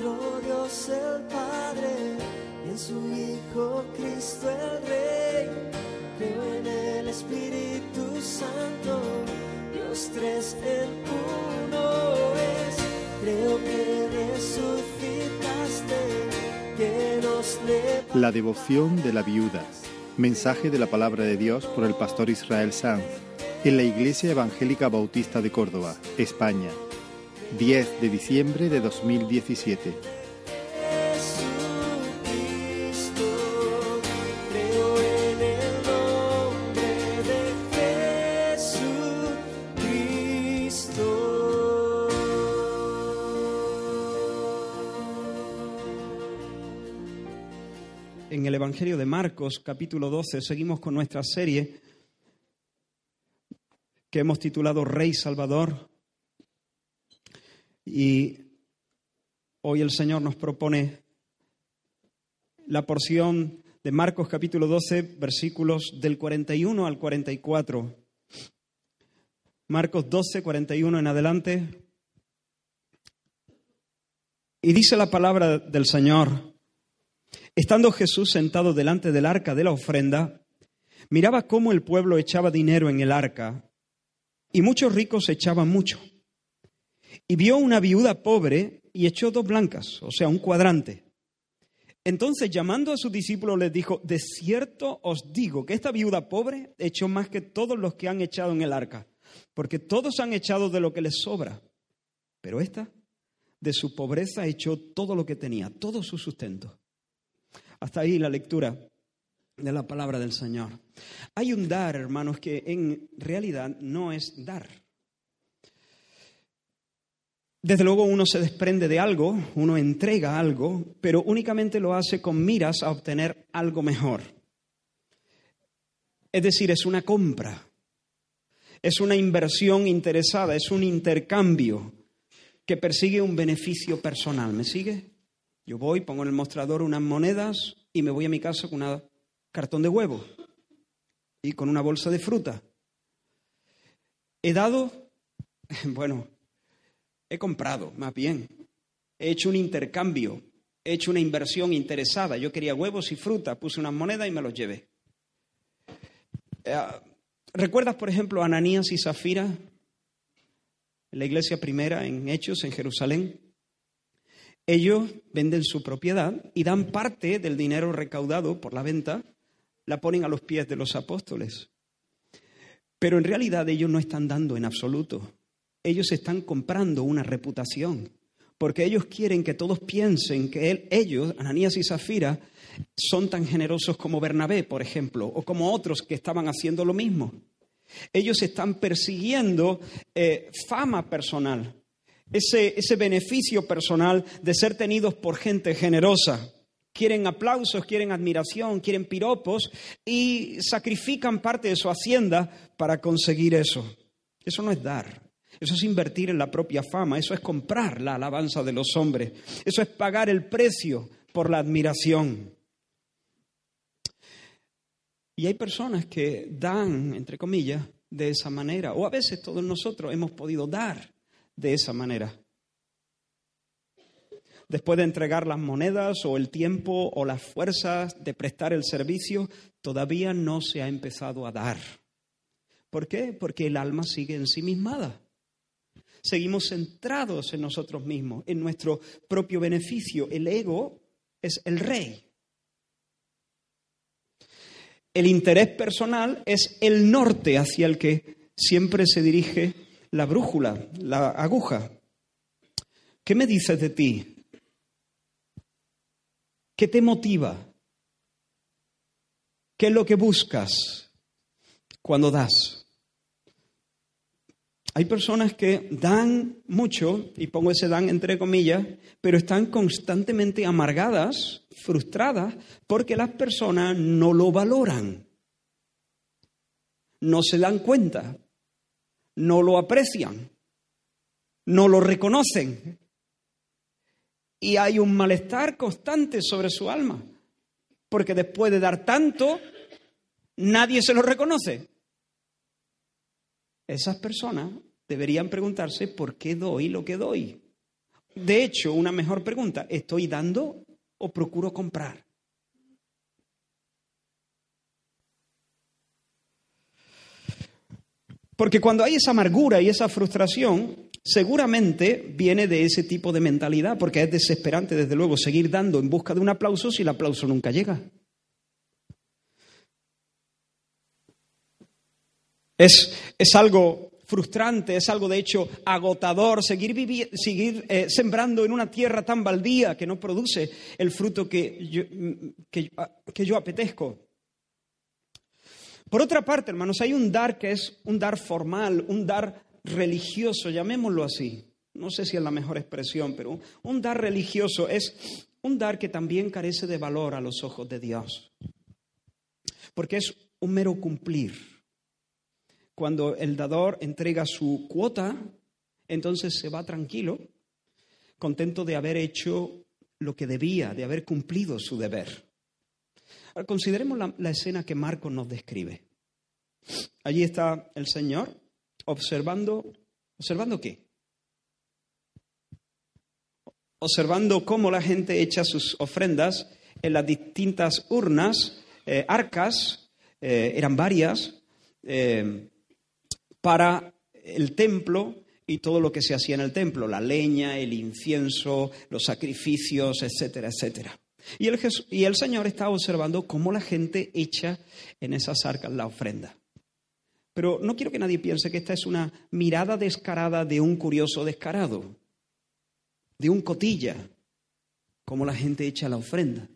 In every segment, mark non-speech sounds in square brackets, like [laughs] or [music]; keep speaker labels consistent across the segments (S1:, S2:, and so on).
S1: nuestro Dios el Padre y en su Hijo Cristo el Rey. Creo en el Espíritu Santo, Dios tres en uno es. Creo que resucitaste, que nos
S2: La devoción de la viuda. Mensaje de la palabra de Dios por el pastor Israel Sanz en la Iglesia Evangélica Bautista de Córdoba, España, 10 de diciembre de 2017.
S1: Jesucristo, creo en el nombre de Jesucristo.
S3: En el Evangelio de Marcos, capítulo 12, seguimos con nuestra serie que hemos titulado Rey Salvador. Y hoy el Señor nos propone la porción de Marcos capítulo 12, versículos del 41 al 44. Marcos 12, 41 en adelante. Y dice la palabra del Señor, estando Jesús sentado delante del arca de la ofrenda, miraba cómo el pueblo echaba dinero en el arca, y muchos ricos echaban mucho. Y vio una viuda pobre y echó dos blancas, o sea, un cuadrante. Entonces, llamando a sus discípulos, les dijo, de cierto os digo que esta viuda pobre echó más que todos los que han echado en el arca, porque todos han echado de lo que les sobra, pero esta de su pobreza echó todo lo que tenía, todo su sustento. Hasta ahí la lectura de la palabra del Señor. Hay un dar, hermanos, que en realidad no es dar. Desde luego uno se desprende de algo, uno entrega algo, pero únicamente lo hace con miras a obtener algo mejor. Es decir, es una compra, es una inversión interesada, es un intercambio que persigue un beneficio personal. ¿Me sigue? Yo voy, pongo en el mostrador unas monedas y me voy a mi casa con un cartón de huevo y con una bolsa de fruta. He dado, [laughs] bueno, he comprado, más bien. He hecho un intercambio, he hecho una inversión interesada. Yo quería huevos y fruta, puse unas monedas y me los llevé. ¿Recuerdas, por ejemplo, a Ananías y Zafira en la iglesia primera en Hechos, en Jerusalén? Ellos venden su propiedad y dan parte del dinero recaudado por la venta, la ponen a los pies de los apóstoles. Pero en realidad ellos no están dando en absoluto. Ellos están comprando una reputación, porque ellos quieren que todos piensen que ellos, Ananías y Zafira, son tan generosos como Bernabé, por ejemplo, o como otros que estaban haciendo lo mismo. Ellos están persiguiendo eh, fama personal, ese, ese beneficio personal de ser tenidos por gente generosa. Quieren aplausos, quieren admiración, quieren piropos y sacrifican parte de su hacienda para conseguir eso. Eso no es dar, eso es invertir en la propia fama, eso es comprar la alabanza de los hombres, eso es pagar el precio por la admiración. Y hay personas que dan, entre comillas, de esa manera, o a veces todos nosotros hemos podido dar de esa manera. Después de entregar las monedas o el tiempo o las fuerzas de prestar el servicio, todavía no se ha empezado a dar. ¿Por qué? Porque el alma sigue ensimismada. Seguimos centrados en nosotros mismos, en nuestro propio beneficio. El ego es el rey. El interés personal es el norte hacia el que siempre se dirige la brújula, la aguja. ¿Qué me dices de ti? ¿Qué te motiva? ¿Qué es lo que buscas cuando das? Hay personas que dan mucho, y pongo ese dan entre comillas, pero están constantemente amargadas, frustradas, porque las personas no lo valoran, no se dan cuenta, no lo aprecian, no lo reconocen. Y hay un malestar constante sobre su alma, porque después de dar tanto, nadie se lo reconoce. Esas personas deberían preguntarse por qué doy lo que doy De hecho, una mejor pregunta, ¿estoy dando o procuro comprar? Porque cuando hay esa amargura y esa frustración, seguramente viene de ese tipo de mentalidad, porque es desesperante, desde luego, seguir dando en busca de un aplauso si el aplauso nunca llega. Es, es algo frustrante, es algo de hecho agotador seguir, seguir eh, sembrando en una tierra tan baldía que no produce el fruto que yo, que, que yo apetezco. Por otra parte, hermanos, hay un dar que es un dar formal, un dar religioso, llamémoslo así. No sé si es la mejor expresión, pero un dar religioso es un dar que también carece de valor a los ojos de Dios. Porque es un mero cumplir. Cuando el dador entrega su cuota, entonces se va tranquilo, contento de haber hecho lo que debía, de haber cumplido su deber. Ahora, consideremos la, escena que Marcos nos describe. Allí está el Señor observando, ¿observando qué? Observando cómo la gente echa sus ofrendas en las distintas urnas, eh, arcas, eh, eran varias, eh, para el templo y todo lo que se hacía en el templo, la leña, el incienso, los sacrificios, etcétera, etcétera. Y el, y el Señor estaba observando cómo la gente echa en esas arcas la ofrenda. Pero no quiero que nadie piense que esta es una mirada descarada de un curioso descarado, de un cotilla, como la gente echa la ofrenda.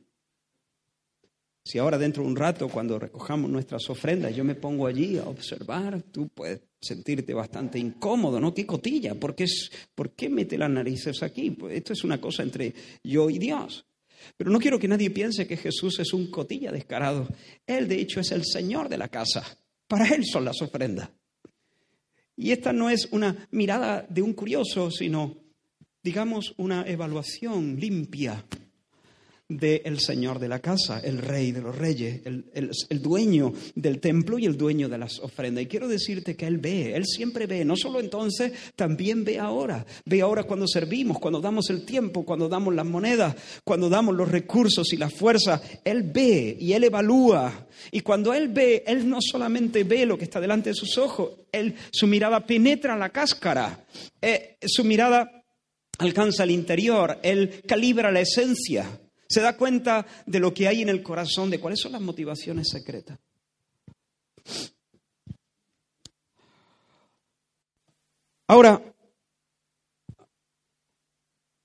S3: Si ahora dentro de un rato, cuando recojamos nuestras ofrendas, yo me pongo allí a observar, tú puedes sentirte bastante incómodo, ¿no? ¿Qué cotilla? ¿Por qué, es, ¿Por qué mete las narices aquí? Pues esto es una cosa entre yo y Dios. Pero no quiero que nadie piense que Jesús es un cotilla descarado. Él, de hecho, es el Señor de la casa. Para Él son las ofrendas. Y esta no es una mirada de un curioso, sino, digamos, una evaluación limpia del Señor de la casa, el Rey de los Reyes, el, el, dueño del templo y el dueño de las ofrendas. Y quiero decirte que Él ve, Él siempre ve, no solo entonces, también ve ahora. Ve ahora cuando servimos, cuando damos el tiempo, cuando damos las monedas, cuando damos los recursos y la fuerza. Él ve y Él evalúa. Y cuando Él ve, Él no solamente ve lo que está delante de sus ojos, él, su mirada penetra la cáscara, eh, su mirada alcanza el interior, Él calibra la esencia. Se da cuenta de lo que hay en el corazón, de cuáles son las motivaciones secretas. Ahora,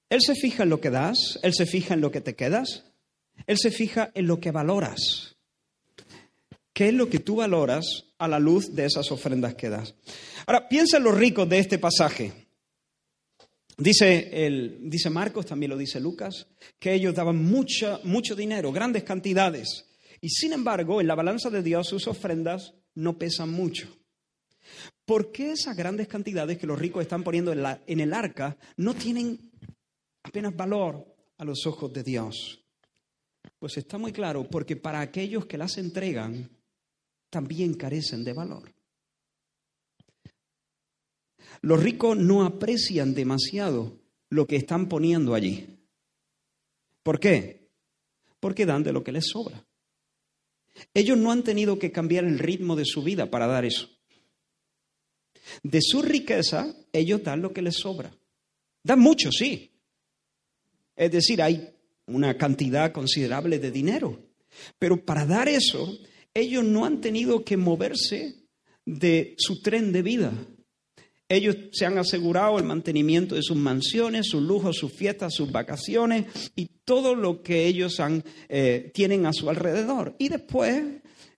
S3: Él se fija en lo que das, Él se fija en lo que te quedas, Él se fija en lo que valoras. ¿Qué es lo que tú valoras a la luz de esas ofrendas que das? Ahora, piensa en los ricos de este pasaje. Dice, el, dice Marcos, también lo dice Lucas, que ellos daban mucho dinero, grandes cantidades. Y sin embargo, en la balanza de Dios sus ofrendas no pesan mucho. ¿Por qué esas grandes cantidades que los ricos están poniendo en, en el arca no tienen apenas valor a los ojos de Dios? Pues está muy claro, porque para aquellos que las entregan, también carecen de valor. Los ricos no aprecian demasiado lo que están poniendo allí. ¿Por qué? Porque dan de lo que les sobra. Ellos no han tenido que cambiar el ritmo de su vida para dar eso. De su riqueza, ellos dan lo que les sobra. Dan mucho, sí. Es decir, hay una cantidad considerable de dinero. Pero para dar eso, ellos no han tenido que moverse de su tren de vida. Ellos se han asegurado el mantenimiento de sus mansiones, sus lujos, sus fiestas, sus vacaciones y todo lo que ellos han, eh, tienen a su alrededor. Y después,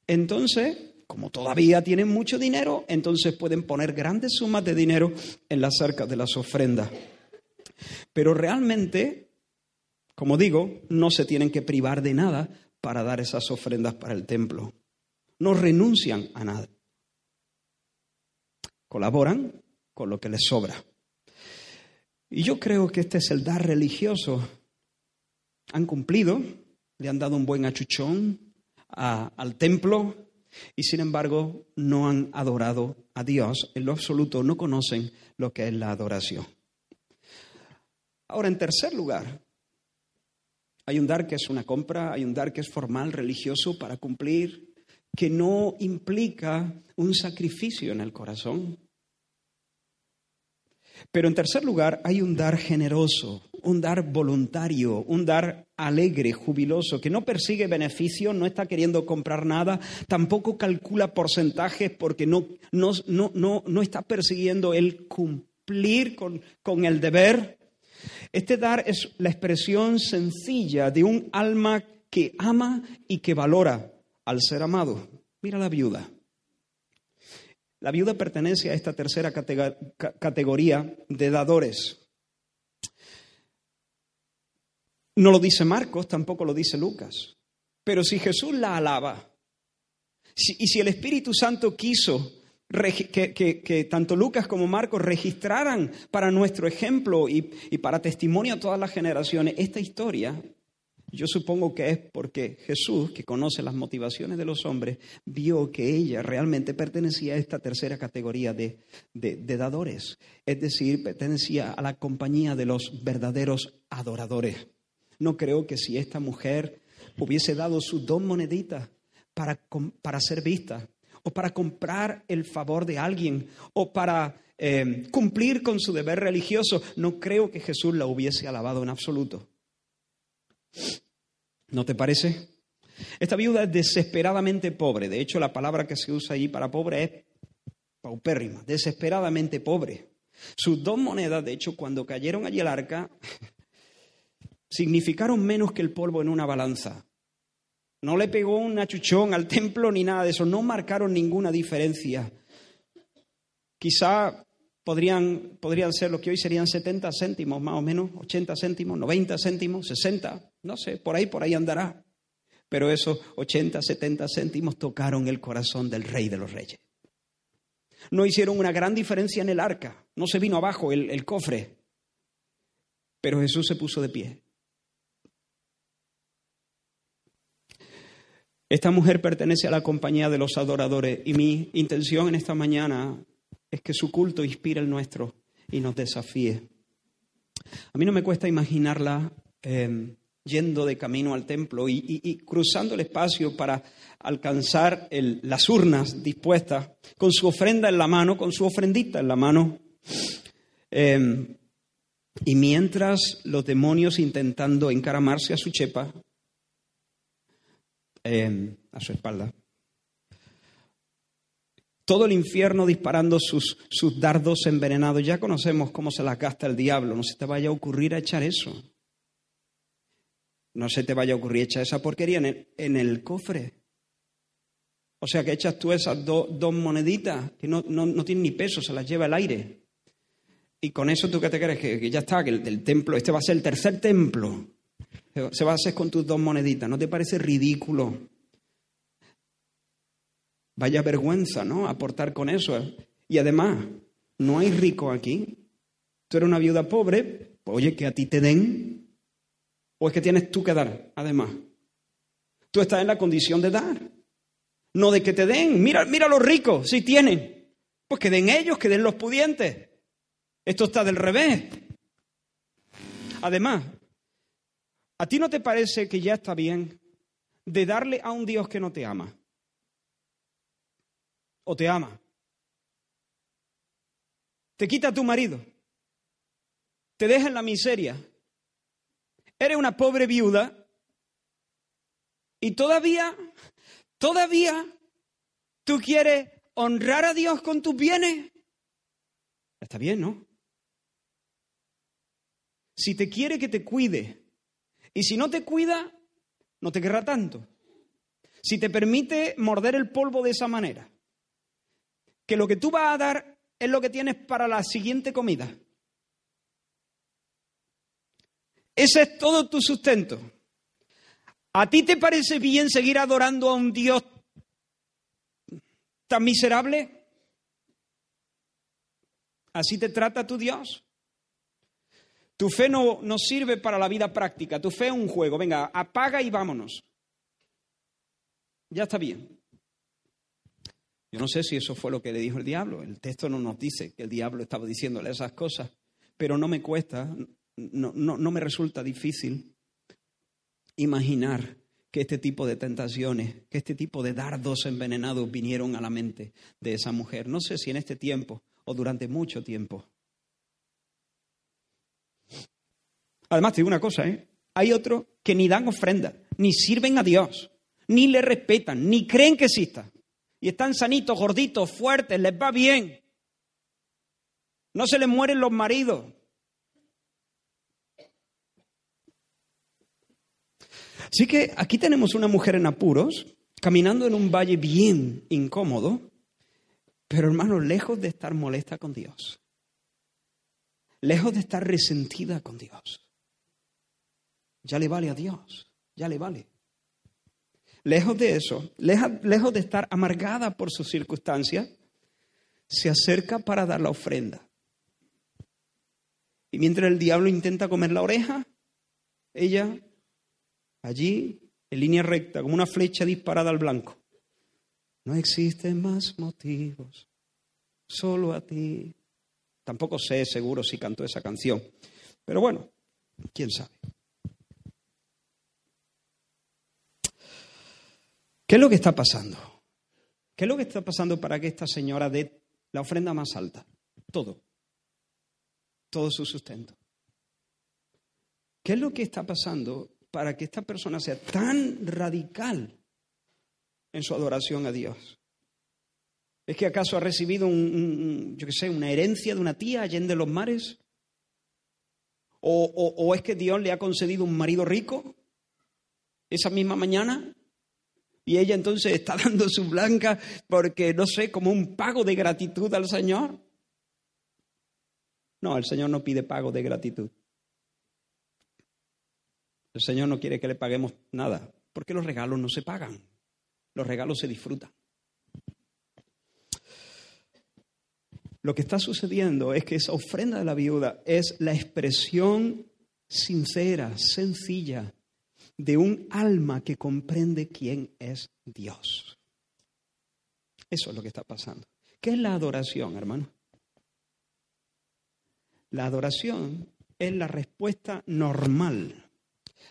S3: entonces, como todavía tienen mucho dinero, entonces pueden poner grandes sumas de dinero en las arcas de las ofrendas. Pero realmente, como digo, no se tienen que privar de nada para dar esas ofrendas para el templo. No renuncian a nada. Colaboran con lo que les sobra. Y yo creo que este es el dar religioso. Han cumplido, le han dado un buen achuchón al templo y sin embargo no han adorado a Dios en lo absoluto, no conocen lo que es la adoración. Ahora, en tercer lugar, hay un dar que es una compra, hay un dar que es formal, religioso, para cumplir, que no implica un sacrificio en el corazón. Pero en tercer lugar, hay un dar generoso, un dar voluntario, un dar alegre, jubiloso, que no persigue beneficio, no está queriendo comprar nada, tampoco calcula porcentajes porque no, no, no, no está persiguiendo el cumplir con, con el deber. Este dar es la expresión sencilla de un alma que ama y que valora al ser amado. Mira la viuda. La viuda pertenece a esta tercera categoría de dadores. No lo dice Marcos, tampoco lo dice Lucas. Pero si Jesús la alaba, y si el Espíritu Santo quiso que, tanto Lucas como Marcos registraran para nuestro ejemplo y para testimonio a todas las generaciones esta historia, yo supongo que es porque Jesús, que conoce las motivaciones de los hombres, vio que ella realmente pertenecía a esta tercera categoría de, dadores, es decir, pertenecía a la compañía de los verdaderos adoradores. No creo que si esta mujer hubiese dado sus dos moneditas para, para ser vista, o para comprar el favor de alguien, o para eh, cumplir con su deber religioso, no creo que Jesús la hubiese alabado en absoluto. ¿No te parece? Esta viuda es desesperadamente pobre. De hecho, la palabra que se usa allí para pobre es paupérrima, desesperadamente pobre. Sus dos monedas, de hecho, cuando cayeron allí al arca, [laughs] significaron menos que el polvo en una balanza. No le pegó un achuchón al [laughs] templo ni nada de eso, no marcaron ninguna diferencia. Quizá podrían, podrían ser lo que hoy serían 70 céntimos, más o menos, 80 céntimos, 90 céntimos, 60, no sé, por ahí, por ahí andará. Pero esos 80, 70 céntimos tocaron el corazón del rey de los reyes. No hicieron una gran diferencia en el arca, no se vino abajo el, el cofre, pero Jesús se puso de pie. Esta mujer pertenece a la compañía de los adoradores y mi intención en esta mañana es que su culto inspire el nuestro y nos desafíe. A mí no me cuesta imaginarla em, yendo de camino al templo y, cruzando el espacio para alcanzar las urnas dispuestas, con su ofrenda en la mano, con su ofrendita en la mano. Em, y mientras los demonios intentando encaramarse a su chepa, em, a su espalda, todo el infierno disparando sus, sus dardos envenenados. Ya conocemos cómo se las gasta el diablo. No se te vaya a ocurrir a echar eso. No se te vaya a ocurrir echar esa porquería en el, en el cofre. O sea que echas tú esas dos moneditas que no, no, tienen ni peso, se las lleva el aire. Y con eso tú qué te crees que, ya está, que el, el, templo, este va a ser el tercer templo. Se va a hacer con tus dos moneditas. ¿No te parece ridículo? Vaya vergüenza, ¿no? Aportar con eso. Y además, no hay rico aquí. Tú eres una viuda pobre, pues, oye, que a ti te den. ¿O es que tienes tú que dar, además? Tú estás en la condición de dar. No de que te den. Mira, mira los ricos, si tienen. Pues que den ellos, que den los pudientes. Esto está del revés. Además, ¿a ti no te parece que ya está bien de darle a un Dios que no te ama? O te ama. Te quita a tu marido. Te deja en la miseria. Eres una pobre viuda y todavía, todavía tú quieres honrar a Dios con tus bienes. Está bien, ¿no? Si te quiere que te cuide y si no te cuida, no te querrá tanto. Si te permite morder el polvo de esa manera, que lo que tú vas a dar es lo que tienes para la siguiente comida. Ese es todo tu sustento. ¿A ti te parece bien seguir adorando a un Dios tan miserable? ¿Así te trata tu Dios? Tu fe no, no sirve para la vida práctica, tu fe es un juego. Venga, apaga y vámonos. Ya está bien. Yo no sé si eso fue lo que le dijo el diablo. El texto no nos dice que el diablo estaba diciéndole esas cosas, pero no me cuesta, no, no, no me resulta difícil imaginar que este tipo de tentaciones, que este tipo de dardos envenenados vinieron a la mente de esa mujer. No sé si en este tiempo o durante mucho tiempo. Además, te digo una cosa, ¿eh? Hay otros que ni dan ofrenda, ni sirven a Dios, ni le respetan, ni creen que exista. Y están sanitos, gorditos, fuertes, les va bien. No se les mueren los maridos. Así que aquí tenemos una mujer en apuros, caminando en un valle bien incómodo, pero hermano, lejos de estar molesta con Dios, lejos de estar resentida con Dios. Ya le vale a Dios, ya le vale. Lejos de eso, lejos de estar amargada por sus circunstancias, se acerca para dar la ofrenda. Y mientras el diablo intenta comer la oreja, ella allí, en línea recta, como una flecha disparada al blanco. No existen más motivos, solo a ti. Tampoco sé seguro si cantó esa canción, pero bueno, quién sabe. ¿Qué es lo que está pasando? ¿Qué es lo que está pasando para que esta señora dé la ofrenda más alta? Todo. Todo su sustento. ¿Qué es lo que está pasando para que esta persona sea tan radical en su adoración a Dios? ¿Es que acaso ha recibido un, yo qué sé, una herencia de una tía allá en los mares? ¿O, ¿O es que Dios le ha concedido un marido rico esa misma mañana? Y ella entonces está [laughs] dando su blanca porque, no sé, como un pago de gratitud al Señor. No, el Señor no pide pago de gratitud. El Señor no quiere que le paguemos nada, porque los regalos no se pagan, los regalos se disfrutan. Lo que está sucediendo es que esa ofrenda de la viuda es la expresión sincera, sencilla, de un alma que comprende quién es Dios. Eso es lo que está pasando. ¿Qué es la adoración, hermano? La adoración es la respuesta normal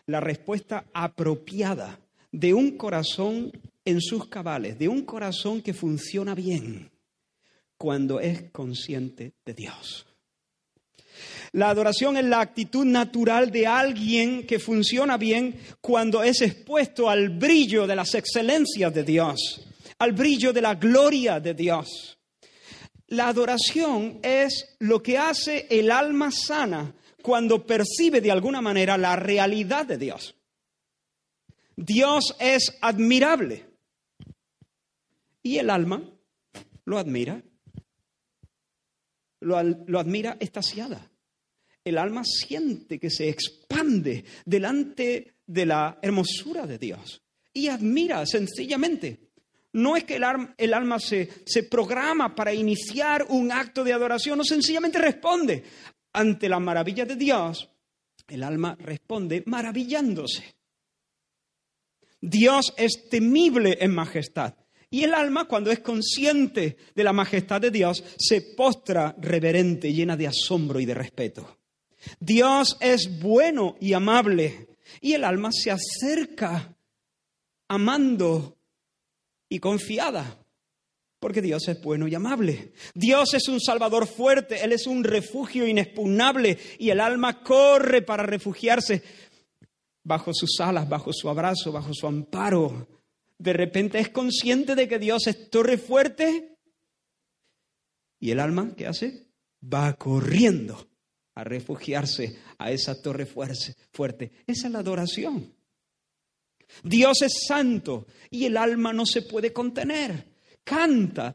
S3: la respuesta apropiada de un corazón en sus cabales, de un corazón que funciona bien cuando es consciente de Dios. La adoración es la actitud natural de alguien que funciona bien cuando es expuesto al brillo de las excelencias de Dios, al brillo de la gloria de Dios. La adoración es lo que hace el alma sana cuando percibe de alguna manera la realidad de Dios. Dios es admirable y el alma lo admira, lo, admira estasiada. El alma siente que se expande delante de la hermosura de Dios y admira sencillamente. No es que el, el alma se, se, programa para iniciar un acto de adoración, no sencillamente responde ante la maravilla de Dios, el alma responde maravillándose. Dios es temible en majestad. Y el alma, cuando es consciente de la majestad de Dios, se postra reverente, llena de asombro y de respeto. Dios es bueno y amable. Y el alma se acerca amando y confiada porque Dios es bueno y amable. Dios es un Salvador fuerte, Él es un refugio inexpugnable y el alma corre para refugiarse bajo sus alas, bajo su abrazo, bajo su amparo. De repente es consciente de que Dios es torre fuerte y el alma, ¿qué hace? Va corriendo a refugiarse a esa torre fuerte. Esa es la adoración. Dios es santo y el alma no se puede contener canta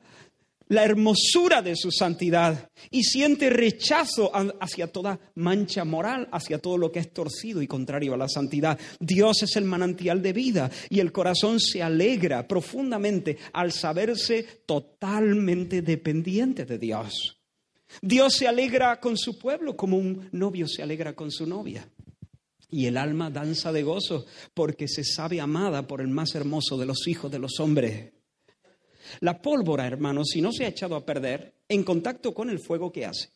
S3: la hermosura de su santidad y siente rechazo hacia toda mancha moral, hacia todo lo que es torcido y contrario a la santidad. Dios es el manantial de vida y el corazón se alegra profundamente al saberse totalmente dependiente de Dios. Dios se alegra con su pueblo como un novio se alegra con su novia. Y el alma danza de gozo porque se sabe amada por el más hermoso de los hijos de los hombres. La pólvora, hermanos, si no se ha echado a perder, en contacto con el fuego, ¿qué hace?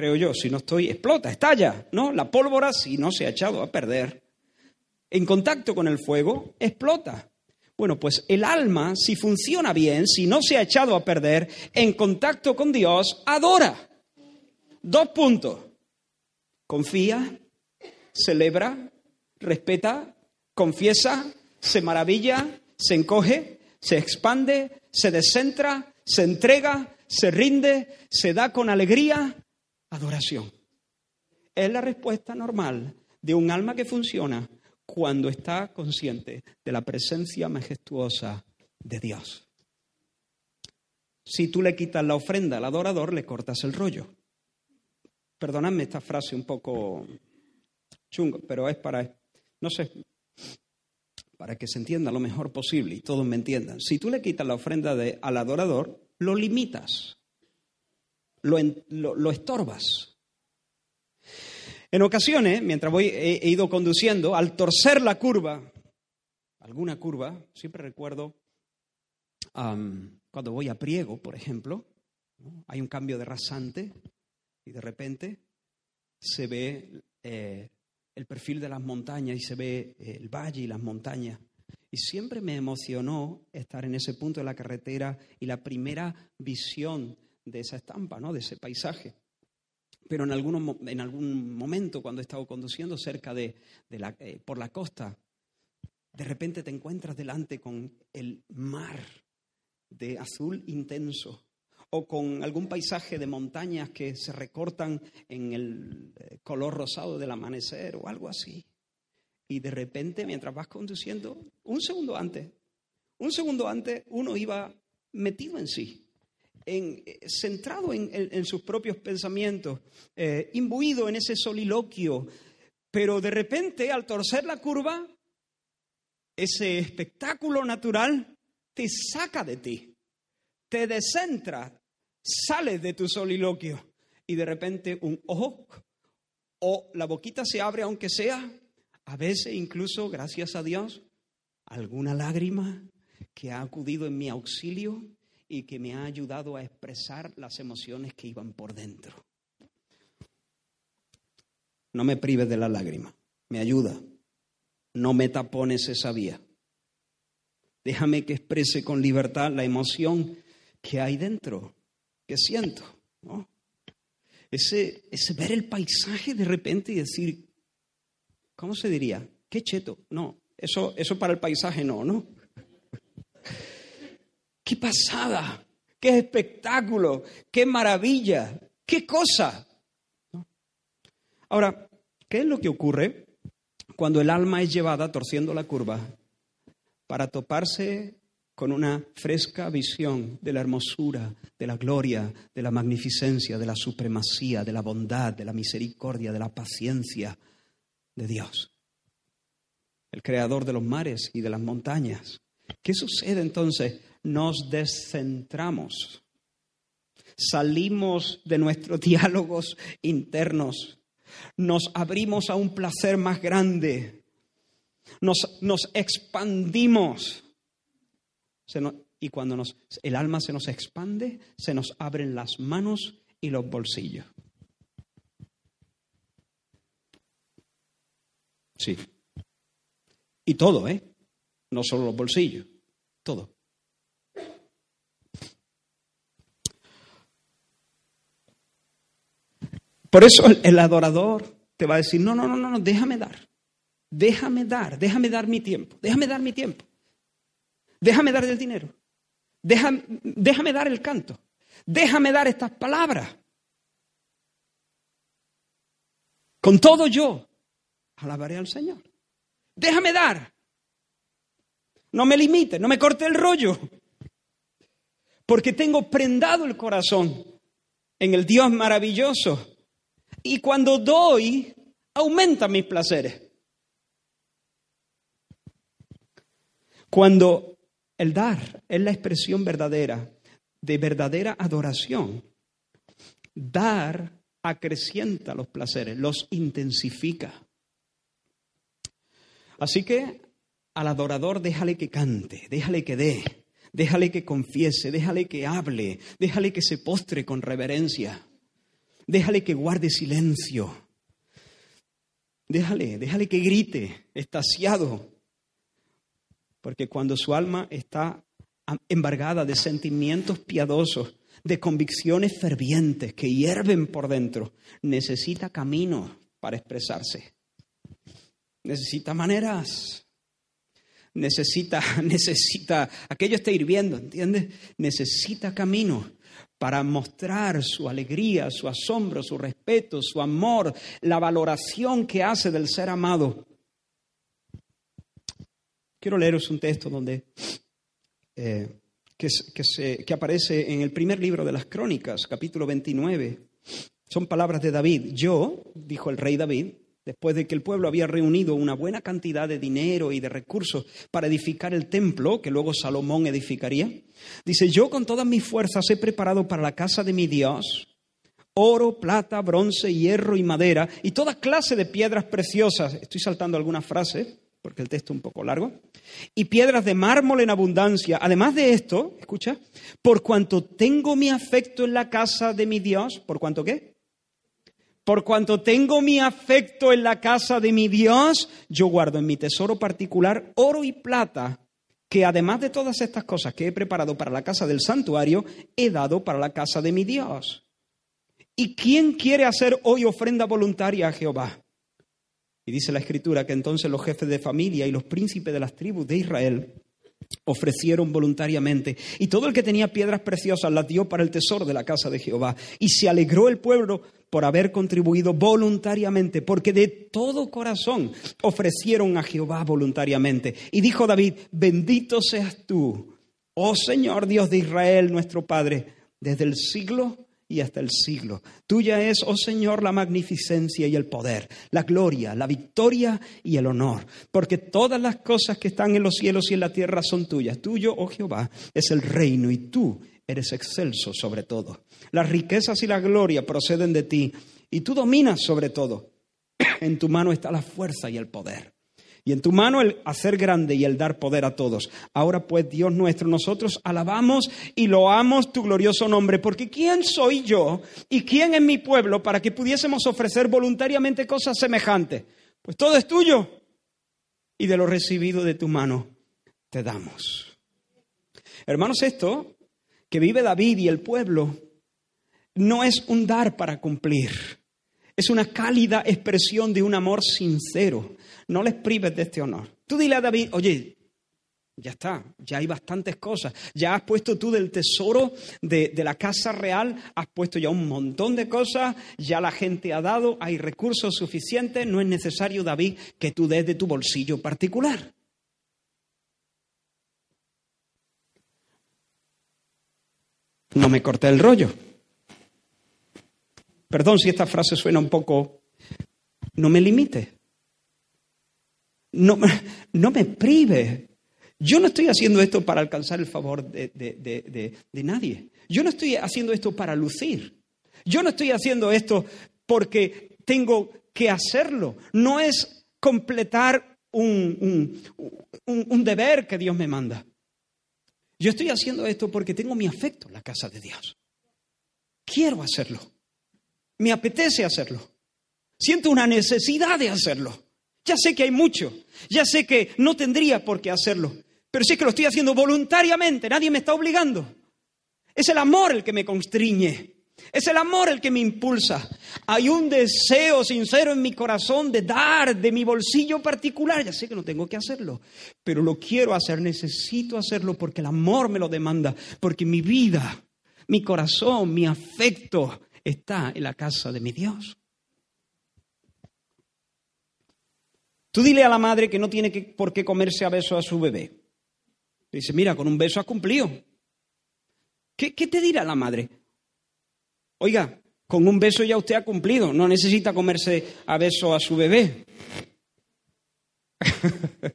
S3: creo yo. Si no estoy, explota, estalla, ¿no? La pólvora, si no se ha echado a perder, en contacto con el fuego, explota. Bueno, pues el alma, si funciona bien, si no se ha echado a perder, en contacto con Dios, adora. Dos puntos. Confía, celebra, respeta, confiesa, se maravilla, se encoge, se expande, se descentra, se entrega, se rinde, se da con alegría. Adoración. Es la respuesta normal de un alma que funciona cuando está consciente de la presencia majestuosa de Dios. Si tú le quitas la ofrenda al adorador, le cortas el rollo. Perdonadme esta frase un poco chungo, pero es para, no sé, para que se entienda lo mejor posible y todos me entiendan. Si tú le quitas la ofrenda de, al adorador, lo limitas, lo, lo, estorbas. En ocasiones, mientras voy, he, ido conduciendo, al torcer la curva, alguna curva, siempre recuerdo cuando voy a Priego, por ejemplo, hay un cambio de rasante y de repente se ve eh, el perfil de las montañas y se ve eh, el valle y las montañas. Y siempre me emocionó estar en ese punto de la carretera y la primera visión de esa estampa, ¿no? de ese paisaje. Pero en, en algún momento, cuando he estado conduciendo cerca de, la, eh, por la costa, de repente te encuentras delante con el mar de azul intenso o con algún paisaje de montañas que se recortan en el eh, color rosado del amanecer o algo así. Y de repente, mientras vas conduciendo, un segundo antes, un segundo antes, uno iba metido en sí, en, eh, centrado en, sus propios pensamientos, eh, imbuido en ese soliloquio, pero de repente, al torcer la curva, ese espectáculo natural te saca de ti, te descentra, sales de tu soliloquio y de repente un ojo o la boquita se abre aunque sea, a veces incluso, gracias a Dios, alguna lágrima que ha acudido en mi auxilio y que me ha ayudado a expresar las emociones que iban por dentro. No me prives de la lágrima, me ayuda. No me tapones esa vía. Déjame que exprese con libertad la emoción que hay dentro que siento. Ese, ese ver el paisaje de repente y decir, ¿cómo se diría? Qué cheto. No, eso, eso para el paisaje no, ¿no? [laughs] Qué pasada, qué espectáculo, qué maravilla, qué cosa. Ahora, ¿qué es lo que ocurre cuando el alma es llevada torciendo la curva para toparse con una fresca visión de la hermosura, de la gloria, de la magnificencia, de la supremacía, de la bondad, de la misericordia, de la paciencia de Dios, el creador de los mares y de las montañas. ¿Qué sucede entonces? Nos descentramos, salimos de nuestros [laughs] diálogos internos, nos abrimos a un placer más grande, nos, nos expandimos y cuando nos, el alma se nos expande, se nos abren las manos y los bolsillos. Sí. Y todo, ¿eh? No solo los bolsillos, todo. Por eso el, adorador te va a decir, no, no, no, no, déjame dar, déjame dar, déjame dar mi tiempo, déjame dar mi tiempo. Déjame dar el dinero. Déjame, dar el canto. Déjame dar estas palabras. Con todo yo alabaré al Señor. Déjame dar. No me limite, no me corte el rollo. Porque tengo prendado el corazón en el Dios maravilloso. Y cuando doy, aumenta mis placeres. Cuando el dar es la expresión verdadera de verdadera adoración. Dar acrecienta los placeres, los intensifica. Así que al adorador déjale que cante, déjale que dé, déjale que confiese, déjale que hable, déjale que se postre con reverencia. Déjale que guarde silencio. Déjale, déjale que grite, estaciado. Porque cuando su alma está embargada de sentimientos piadosos, de convicciones fervientes que hierven por dentro, necesita caminos para expresarse. Necesita maneras. Necesita, [laughs] necesita, aquello está hirviendo, ¿entiendes? Necesita caminos para mostrar su alegría, su asombro, su respeto, su amor, la valoración que hace del ser amado. Quiero leeros un texto donde eh, que, aparece en el primer libro de las Crónicas, capítulo 29. Son palabras de David. Yo, dijo el rey David, después de que el pueblo había reunido una buena cantidad de dinero y de recursos para edificar el templo, que luego Salomón edificaría, dice, yo con todas mis fuerzas he preparado para la casa de mi Dios oro, plata, bronce, hierro y madera, y toda clase de piedras preciosas. Estoy saltando algunas frases, porque el texto es un poco largo. Y piedras de mármol en abundancia. Además de esto, escucha, por cuanto tengo mi afecto en la casa de mi Dios, ¿por cuanto qué? Por cuanto tengo mi afecto en la casa de mi Dios, yo guardo en mi tesoro particular oro y plata, que además de todas estas cosas que he preparado para la casa del santuario, he dado para la casa de mi Dios. ¿Y quién quiere hacer hoy ofrenda voluntaria a Jehová? Y dice la escritura que entonces los jefes de familia y los príncipes de las tribus de Israel ofrecieron voluntariamente. Y todo el que tenía piedras preciosas las dio para el tesoro de la casa de Jehová. Y se alegró el pueblo por haber contribuido voluntariamente, porque de todo corazón ofrecieron a Jehová voluntariamente. Y dijo David, bendito seas tú, oh Señor Dios de Israel, nuestro Padre, desde el siglo y hasta el siglo. Tuya es, oh Señor, la magnificencia y el poder, la gloria, la victoria y el honor, porque todas las cosas que están en los cielos y en la tierra son tuyas. Tuyo, oh Jehová, es el reino y tú eres excelso sobre todo. Las riquezas y la gloria proceden de ti y tú dominas sobre todo. En tu mano está la fuerza y el poder. Y en tu mano el hacer grande y el dar poder a todos. Ahora pues, Dios nuestro, nosotros alabamos y loamos tu glorioso nombre, porque ¿quién soy yo y quién es mi pueblo para que pudiésemos ofrecer voluntariamente cosas semejantes? Pues todo es tuyo y de lo recibido de tu mano te damos. Hermanos, esto que vive David y el pueblo no es un dar para cumplir, es una cálida expresión de un amor sincero no les prives de este honor. Tú dile a David, oye, ya está, ya hay bastantes cosas. Ya has puesto tú del tesoro de, la casa real, has puesto ya un montón de cosas, ya la gente ha dado, hay recursos suficientes, no es necesario, David, que tú des de tu bolsillo particular. No me corté el rollo. Perdón si esta frase suena un poco... No me limite no, no me prive. Yo no estoy haciendo esto para alcanzar el favor de, de, nadie. Yo no estoy haciendo esto para lucir. Yo no estoy haciendo esto porque tengo que hacerlo. No es completar un, un, un, deber que Dios me manda. Yo estoy haciendo esto porque tengo mi afecto en la casa de Dios. Quiero hacerlo. Me apetece hacerlo. Siento una necesidad de hacerlo. Ya sé que hay mucho, ya sé que no tendría por qué hacerlo, pero sé que lo estoy haciendo voluntariamente, nadie me está obligando. Es el amor el que me constriñe, es el amor el que me impulsa. Hay un deseo sincero en mi corazón de dar de mi bolsillo particular, ya sé que no tengo que hacerlo, pero lo quiero hacer, necesito hacerlo porque el amor me lo demanda, porque mi vida, mi corazón, mi afecto está en la casa de mi Dios. Tú dile a la madre que no tiene por qué comerse a beso a su bebé. Dice, mira, con un beso has cumplido. ¿Qué, ¿Qué te dirá la madre? Oiga, con un beso ya usted ha cumplido, no necesita comerse a beso a su bebé. [laughs]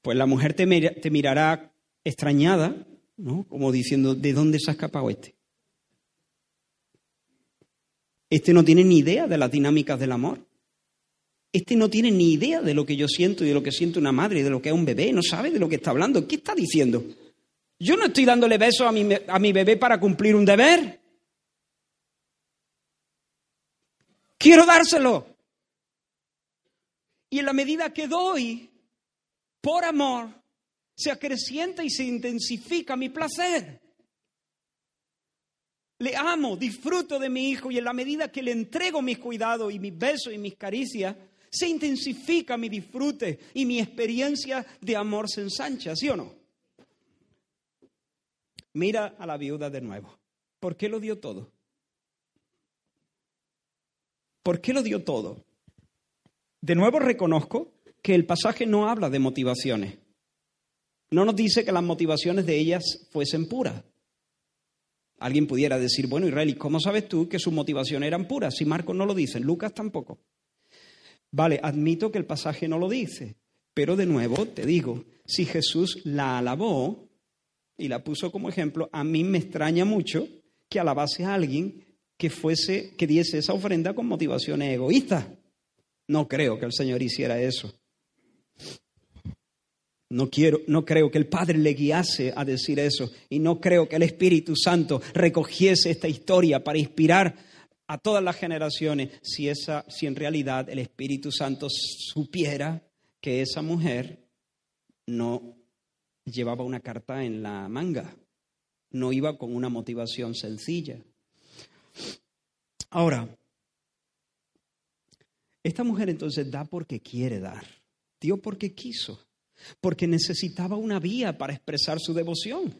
S3: pues la mujer te, te, mirará extrañada, ¿no? Como diciendo, ¿de dónde se ha escapado este? Este no tiene ni idea de las dinámicas del amor. Este no tiene ni idea de lo que yo siento y de lo que siente una madre y de lo que es un bebé, no sabe de lo que está hablando. ¿Qué está diciendo? Yo no estoy dándole besos a mi, a mi bebé para cumplir un deber. Quiero dárselo. Y en la medida que doy, por amor, se acrecienta y se intensifica mi placer. Le amo, disfruto de mi hijo y en la medida que le entrego mis cuidados y mis besos y mis caricias, se intensifica mi disfrute y mi experiencia de amor se ensancha, ¿sí o no? Mira a la viuda de nuevo. ¿Por qué lo dio todo? ¿Por qué lo dio todo? De nuevo reconozco que el pasaje no habla de motivaciones. No nos dice que las motivaciones de ellas fuesen puras. Alguien pudiera decir, bueno, Israel, cómo sabes tú que sus motivaciones eran puras? Si Marcos no lo dice, Lucas tampoco. Vale, admito que el pasaje no lo dice, pero de nuevo te digo, si Jesús la alabó y la puso como ejemplo, a mí me extraña mucho que alabase a alguien que fuese, que diese esa ofrenda con motivaciones egoístas. No creo que el Señor hiciera eso. No, quiero, no creo que el Padre le guiase a decir eso y no creo que el Espíritu Santo recogiese esta historia para inspirar a todas las generaciones si, esa, si en realidad el Espíritu Santo supiera que esa mujer no llevaba una carta en la manga, no iba con una motivación sencilla. Ahora, esta mujer entonces da porque quiere dar, dio porque quiso porque necesitaba una vía para expresar su devoción,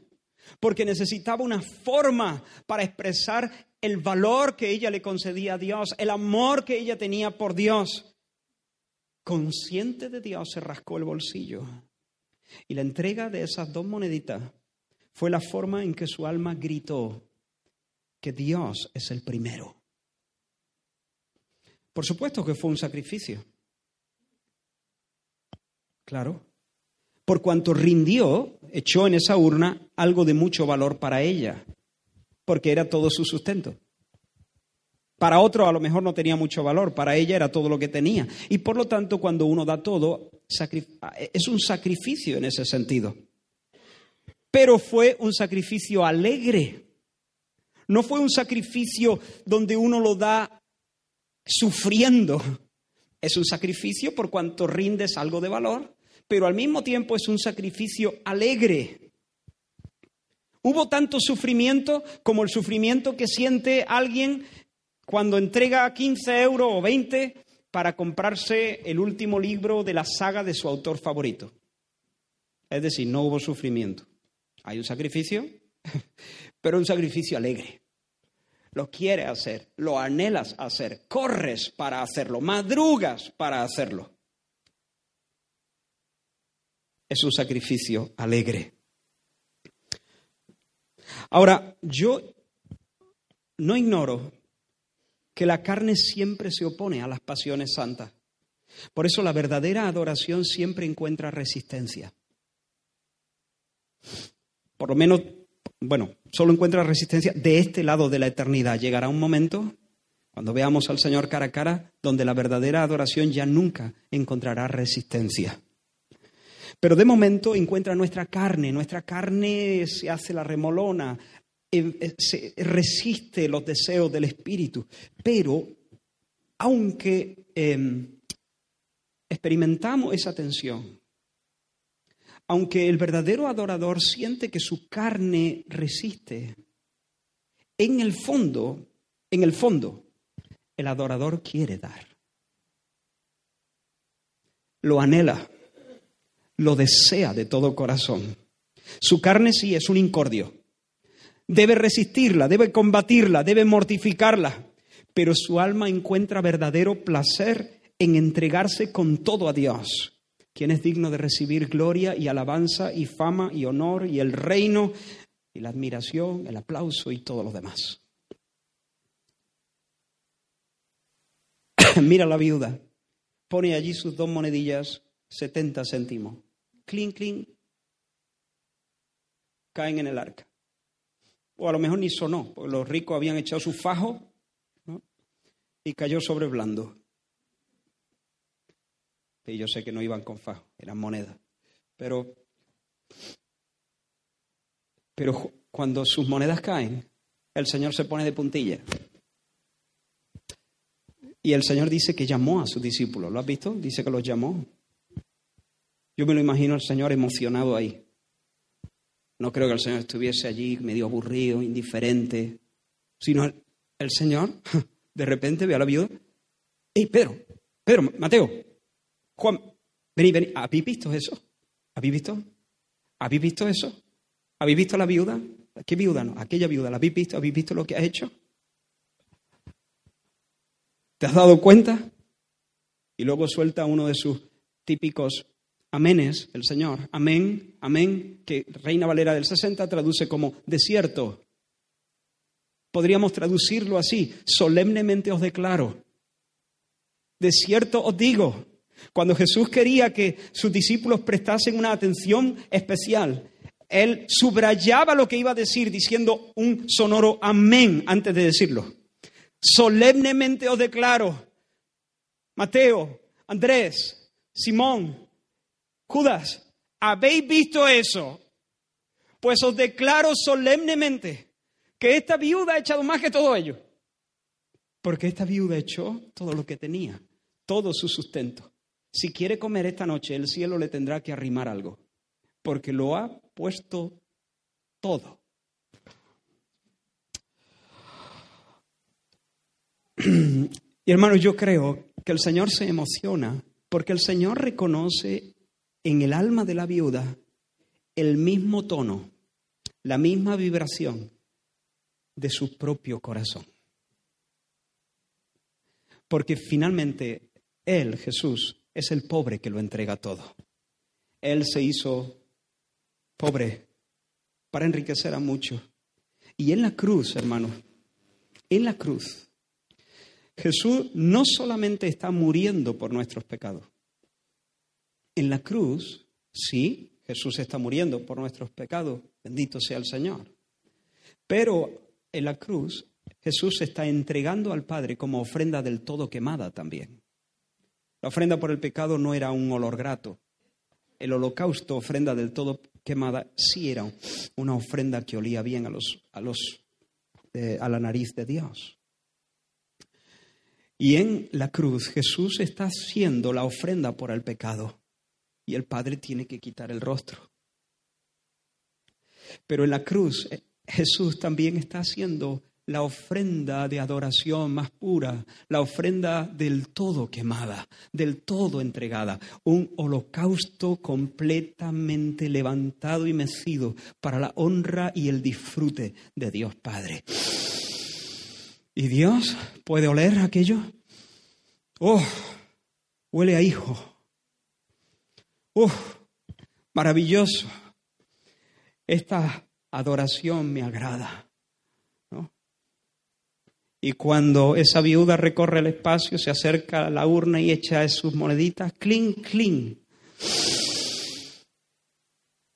S3: porque necesitaba una forma para expresar el valor que ella le concedía a Dios, el amor que ella tenía por Dios. Consciente de Dios se rascó el bolsillo y la entrega de esas dos moneditas fue la forma en que su alma gritó que Dios es el primero. Por supuesto que fue un sacrificio. Claro, por cuanto rindió, echó en esa urna algo de mucho valor para ella, porque era todo su sustento. Para otro a lo mejor no tenía mucho valor, para ella era todo lo que tenía. Y por lo tanto, cuando uno da todo, es un sacrificio en ese sentido. Pero fue un sacrificio alegre. No fue un sacrificio donde uno lo da sufriendo. Es un sacrificio por cuanto rindes algo de valor pero al mismo tiempo es un sacrificio alegre. Hubo tanto sufrimiento como el sufrimiento que siente alguien cuando entrega 15 euros o 20 para comprarse el último libro de la saga de su autor favorito. Es decir, no hubo sufrimiento. Hay un sacrificio, [laughs] pero un sacrificio alegre. Lo quieres hacer, lo anhelas hacer, corres para hacerlo, madrugas para hacerlo es un sacrificio alegre. Ahora, yo no ignoro que la carne siempre se opone a las pasiones santas. Por eso la verdadera adoración siempre encuentra resistencia. Por lo menos, bueno, solo encuentra resistencia de este lado de la eternidad. Llegará un momento, cuando veamos al Señor cara a cara, donde la verdadera adoración ya nunca encontrará resistencia. Pero de momento encuentra nuestra carne, nuestra carne se hace la remolona, eh, eh, se resiste los deseos del espíritu. Pero aunque em, experimentamos esa tensión, aunque el verdadero adorador siente que su carne resiste, en el fondo, en el fondo, el adorador quiere dar. Lo anhela lo desea de todo corazón. Su carne sí es un incordio. Debe resistirla, debe combatirla, debe mortificarla, pero su alma encuentra verdadero placer en entregarse con todo a Dios, quien es digno de recibir gloria y alabanza y fama y honor y el reino y la admiración, el aplauso y todo lo demás. [coughs] Mira la viuda, pone allí sus dos monedillas, 70 céntimos clink, clink, caen en el arca. O a lo mejor ni sonó, porque los ricos habían echado su fajo y cayó sobre blando. Y yo sé que no iban con fajo, eran monedas. Pero, pero cuando sus monedas caen, el Señor se pone de puntilla. Y el Señor dice que llamó a sus discípulos. ¿Lo has visto? Dice que los llamó. Yo me lo imagino el Señor emocionado ahí. No creo que el Señor estuviese allí medio aburrido, indiferente, sino el, el Señor [laughs] de repente ve a la viuda. ¡Ey, Pedro! Pedro, Mateo, Juan, vení, vení. ¿Habéis visto eso? ¿Habéis visto? ¿Habéis visto eso? ¿Habéis visto a la viuda? ¿Qué viuda? No, aquella viuda. ¿La habéis visto? ¿Habéis visto lo que ha hecho? ¿Te has dado cuenta? Y luego suelta uno de sus típicos amenes, el Señor. Amén, amén, que Reina Valera del 60 traduce como desierto. Podríamos traducirlo así, solemnemente os declaro. De cierto os digo, cuando Jesús quería que sus discípulos prestasen una atención especial, él subrayaba lo que iba a decir diciendo un sonoro amén antes de decirlo. Solemnemente os declaro, Mateo, Andrés, Simón, Judas, ¿habéis visto eso? Pues os declaro solemnemente que esta viuda ha echado más que todo ello. Porque esta viuda echó todo lo que tenía, todo su sustento. Si quiere comer esta noche, el cielo le tendrá que arrimar algo, porque lo ha puesto todo. [clears throat] Y hermanos, yo creo que el Señor se emociona porque el Señor reconoce en el alma de la viuda el mismo tono, la misma vibración de su propio corazón. Porque finalmente Él, Jesús, es el pobre que lo entrega todo. Él se hizo pobre para enriquecer a muchos. Y en la cruz, hermano, en la cruz, Jesús no solamente está muriendo por nuestros pecados. En la cruz, sí, Jesús está muriendo por nuestros pecados, bendito sea el Señor. Pero en la cruz, Jesús se está entregando al Padre como ofrenda del todo quemada también. La ofrenda por el pecado no era un olor grato. El holocausto, ofrenda del todo quemada, sí era una ofrenda que olía bien a, los, a, los, eh, a la nariz de Dios. Y en la cruz Jesús está haciendo la ofrenda por el pecado y el Padre tiene que quitar el rostro. Pero en la cruz eh, Jesús también está haciendo la ofrenda de adoración más pura, la ofrenda del todo quemada, del todo entregada, un holocausto completamente levantado y mecido para la honra y el disfrute de Dios Padre. ¿Y Dios puede oler aquello? Oh, huele a hijo. Oh, maravilloso. Esta adoración me agrada. Y cuando esa viuda recorre el espacio, se acerca a la urna y echa sus moneditas, clink, clink.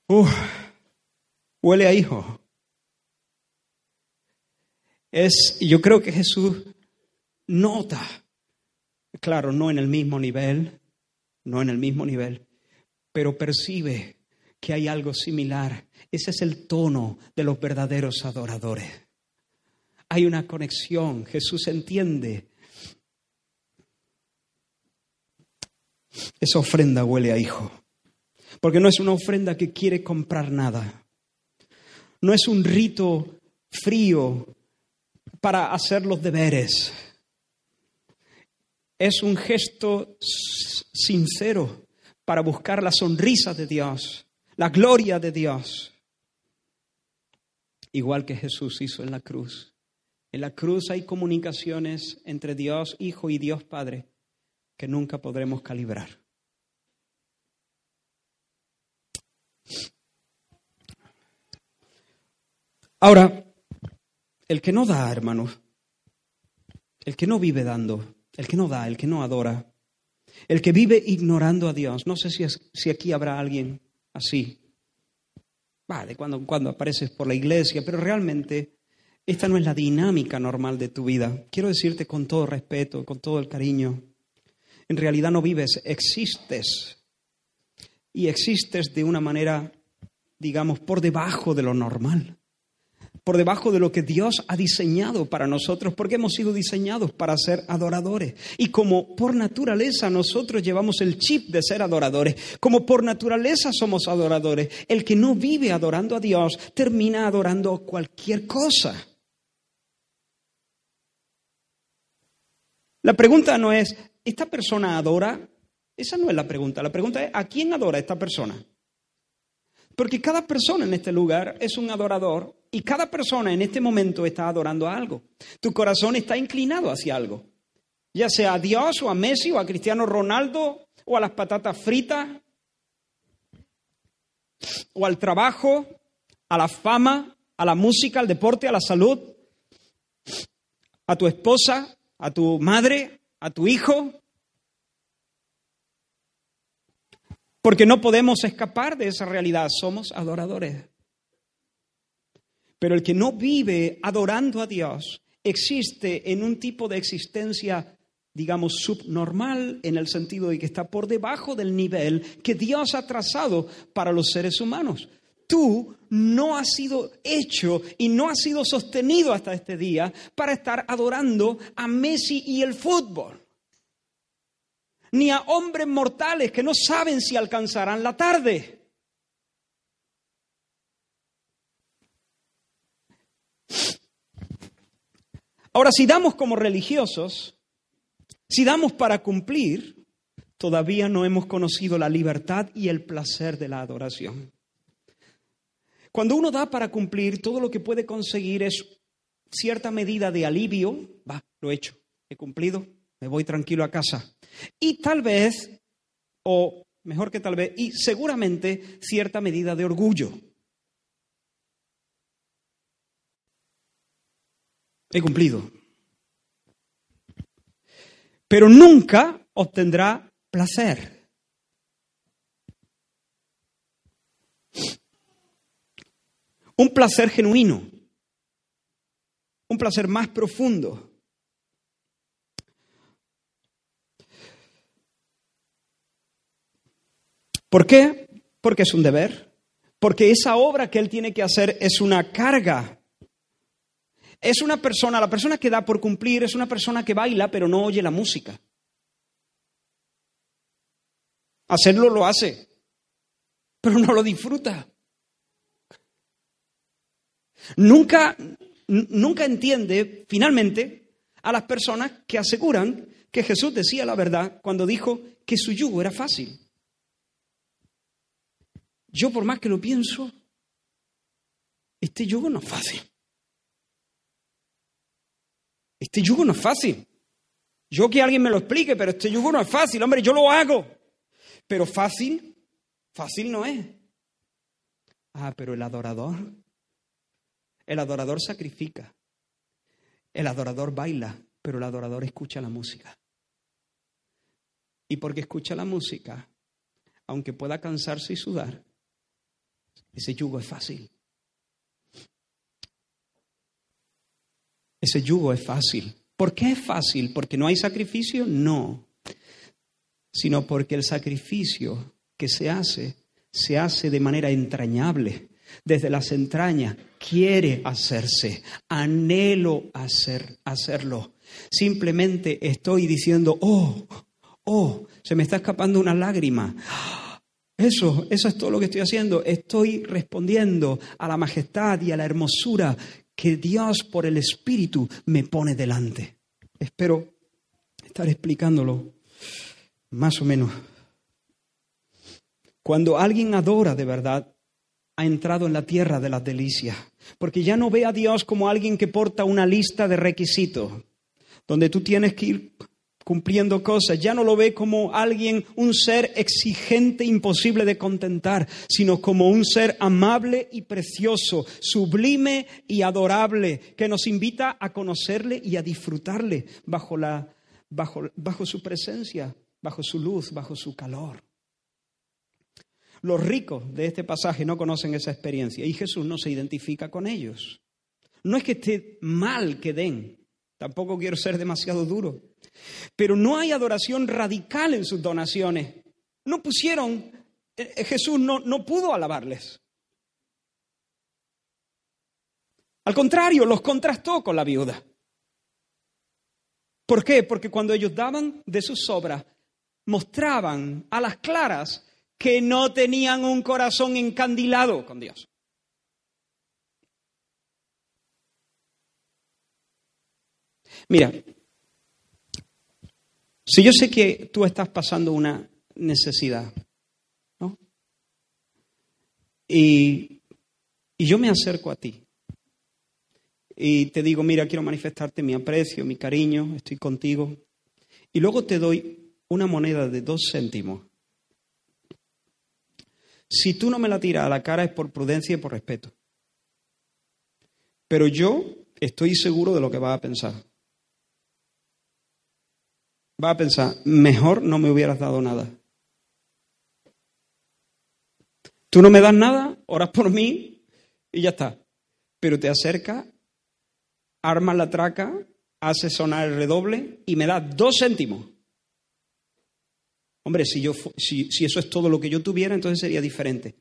S3: Uf, huele a hijo. Es, yo creo que Jesús nota, claro, no en el mismo nivel, no en el mismo nivel, pero percibe que hay algo similar. Ese es el tono de los verdaderos adoradores hay una conexión. Jesús entiende. Esa ofrenda huele a hijo. Porque no es una ofrenda que quiere comprar nada. No es un rito frío para hacer los deberes. Es un gesto sincero para buscar la sonrisa de Dios, la gloria de Dios. Igual que Jesús hizo en la cruz. En la cruz hay comunicaciones entre Dios Hijo y Dios Padre que nunca podremos calibrar. Ahora, el que no da, hermanos, el que no vive dando, el que no da, el que no adora, el que vive ignorando a Dios, no sé si, si aquí habrá alguien así. Va, de cuando en cuando apareces por la iglesia, pero realmente esta no es la dinámica normal de tu vida. Quiero decirte con todo respeto, con todo el cariño, en realidad no vives, existes. Y existes de una manera, digamos, por debajo de lo normal. Por debajo de lo que Dios ha diseñado para nosotros, porque hemos sido diseñados para ser adoradores. Y como por naturaleza nosotros llevamos el chip de ser adoradores, como por naturaleza somos adoradores, el que no vive adorando a Dios termina adorando cualquier cosa. La pregunta no es, ¿esta persona adora? Esa no es la pregunta. La pregunta es, ¿a quién adora esta persona? Porque cada persona en este lugar es un adorador y cada persona en este momento está adorando a algo. Tu corazón está inclinado hacia algo. Ya sea a Dios o a Messi o a Cristiano Ronaldo o a las patatas fritas o al trabajo, a la fama, a la música, al deporte, a la salud, a tu esposa, a tu madre, a tu hijo, porque no podemos escapar de esa realidad, somos adoradores. Pero el que no vive adorando a Dios existe en un tipo de existencia, digamos, subnormal, en el sentido de que está por debajo del nivel que Dios ha trazado para los seres humanos. Tú no has sido hecho y no has sido sostenido hasta este día para estar adorando a Messi y el fútbol ni a hombres mortales que no saben si alcanzarán la tarde. Ahora, si damos como religiosos, si damos para cumplir, todavía no hemos conocido la libertad y el placer de la adoración. Cuando uno da para cumplir, todo lo que puede conseguir es cierta medida de alivio. Va, lo he hecho, he cumplido, me voy tranquilo a casa. Y tal vez, o mejor que tal vez, y seguramente cierta medida de orgullo. He cumplido. Pero nunca obtendrá placer. Un placer genuino. Un placer más profundo ¿Por qué? Porque es un deber. Porque esa obra que él tiene que hacer es una carga. Es una persona, la persona que da por cumplir es una persona que baila pero no oye la música. Hacerlo lo hace, pero no lo disfruta. Nunca, nunca entiende finalmente a las personas que aseguran que Jesús decía la verdad cuando dijo que su yugo era fácil. Yo por más que lo pienso, este yugo no es fácil. Este yugo no es fácil. Yo que alguien me lo explique, pero este yugo no es fácil, hombre, yo lo hago. Pero fácil, fácil no es. Ah, pero el adorador, el adorador sacrifica, el adorador baila, pero el adorador escucha la música. Y porque escucha la música, aunque pueda cansarse y sudar, ese yugo es fácil. Ese yugo es fácil. ¿Por qué es fácil? ¿Porque no hay sacrificio? No. Sino porque el sacrificio que se hace, se hace de manera entrañable. Desde las entrañas quiere hacerse, anhelo hacer, hacerlo. Simplemente estoy diciendo, oh, oh, se me está escapando una lágrima. Eso, eso es todo lo que estoy haciendo. Estoy respondiendo a la majestad y a la hermosura que Dios por el Espíritu me pone delante. Espero estar explicándolo más o menos. Cuando alguien adora de verdad, ha entrado en la tierra de las delicias, porque ya no ve a Dios como alguien que porta una lista de requisitos, donde tú tienes que ir cumpliendo cosas. Ya no lo ve como alguien, un ser exigente, imposible de contentar, sino como un ser amable y precioso, sublime y adorable, que nos invita a conocerle y a disfrutarle bajo, la, bajo, bajo su presencia, bajo su luz, bajo su calor. Los ricos de este pasaje no conocen esa experiencia y Jesús no se identifica con ellos. No es que esté mal que den, tampoco quiero ser demasiado duro, pero no hay adoración radical en sus donaciones. No pusieron, eh, Jesús no, no pudo alabarles. Al contrario, los contrastó con la viuda. ¿Por qué? Porque cuando ellos daban de sus obras, mostraban a las claras que no tenían un corazón encandilado con Dios. Mira, si yo sé que tú estás pasando una necesidad, ¿no? Y, y yo me acerco a ti y te digo, mira, quiero manifestarte mi aprecio, mi cariño, estoy contigo. Y luego te doy una moneda de dos céntimos. Si tú no me la tiras a la cara es por prudencia y por respeto. Pero yo estoy seguro de lo que vas a pensar. Va a pensar, mejor no me hubieras dado nada. Tú no me das nada, oras por mí y ya está. Pero te acercas arma la traca, hace sonar el redoble y me da dos céntimos. Hombre, si, yo, si, si eso es todo lo que yo tuviera, entonces sería diferente.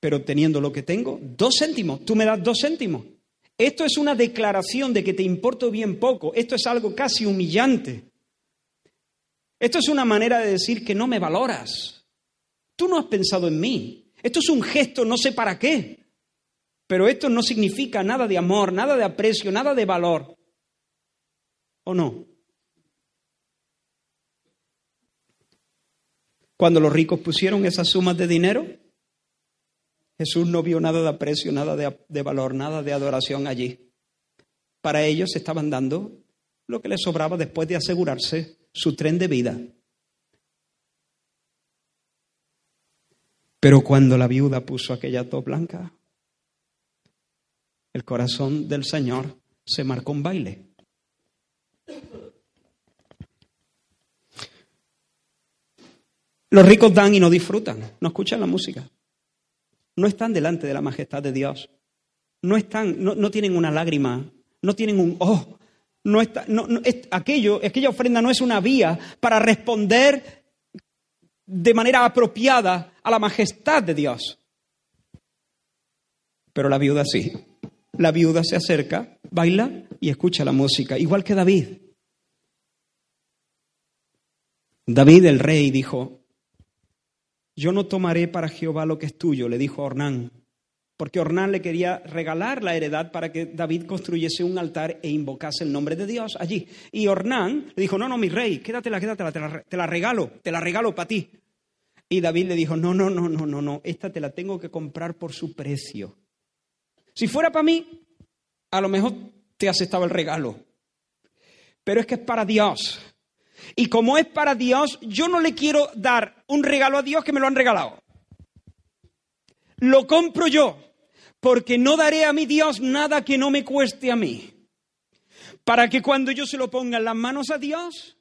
S3: Pero teniendo lo que tengo, dos céntimos, tú me das dos céntimos. Esto es una declaración de que te importo bien poco. Esto es algo casi humillante. Esto es una manera de decir que no me valoras. Tú no has pensado en mí. Esto es un gesto, no sé para qué. Pero esto no significa nada de amor, nada de aprecio, nada de valor. ¿O no? Cuando los ricos pusieron esas sumas de dinero, Jesús no vio nada de aprecio, nada de, valor, nada de adoración allí. Para ellos estaban dando lo que les sobraba después de asegurarse su tren de vida. Pero cuando la viuda puso aquella top blanca, el corazón del Señor se marcó un baile. Los ricos dan y no disfrutan, no escuchan la música, no están delante de la majestad de Dios, no están, no, tienen una lágrima, no tienen un oh, no está, no, es, aquello, aquella ofrenda no es una vía para responder de manera apropiada a la majestad de Dios. Pero la viuda sí. La viuda se acerca, baila y escucha la música, igual que David. David el rey dijo, yo no tomaré para Jehová lo que es tuyo, le dijo a Ornán, porque Ornán le quería regalar la heredad para que David construyese un altar e invocase el nombre de Dios allí. Y Ornán le dijo, no, no, mi rey, quédatela, quédatela, te la, te la regalo, te la regalo para ti. Y David le dijo, no, no, no, no, no, no, esta te la tengo que comprar por su precio. Si fuera para mí, a lo mejor te aceptaba el regalo. Pero es que es para Dios. Y como es para Dios, yo no le quiero dar un regalo a Dios que me lo han regalado. Lo compro yo, porque no daré a mi Dios nada que no me cueste a mí. Para que cuando yo se lo ponga en las manos a Dios,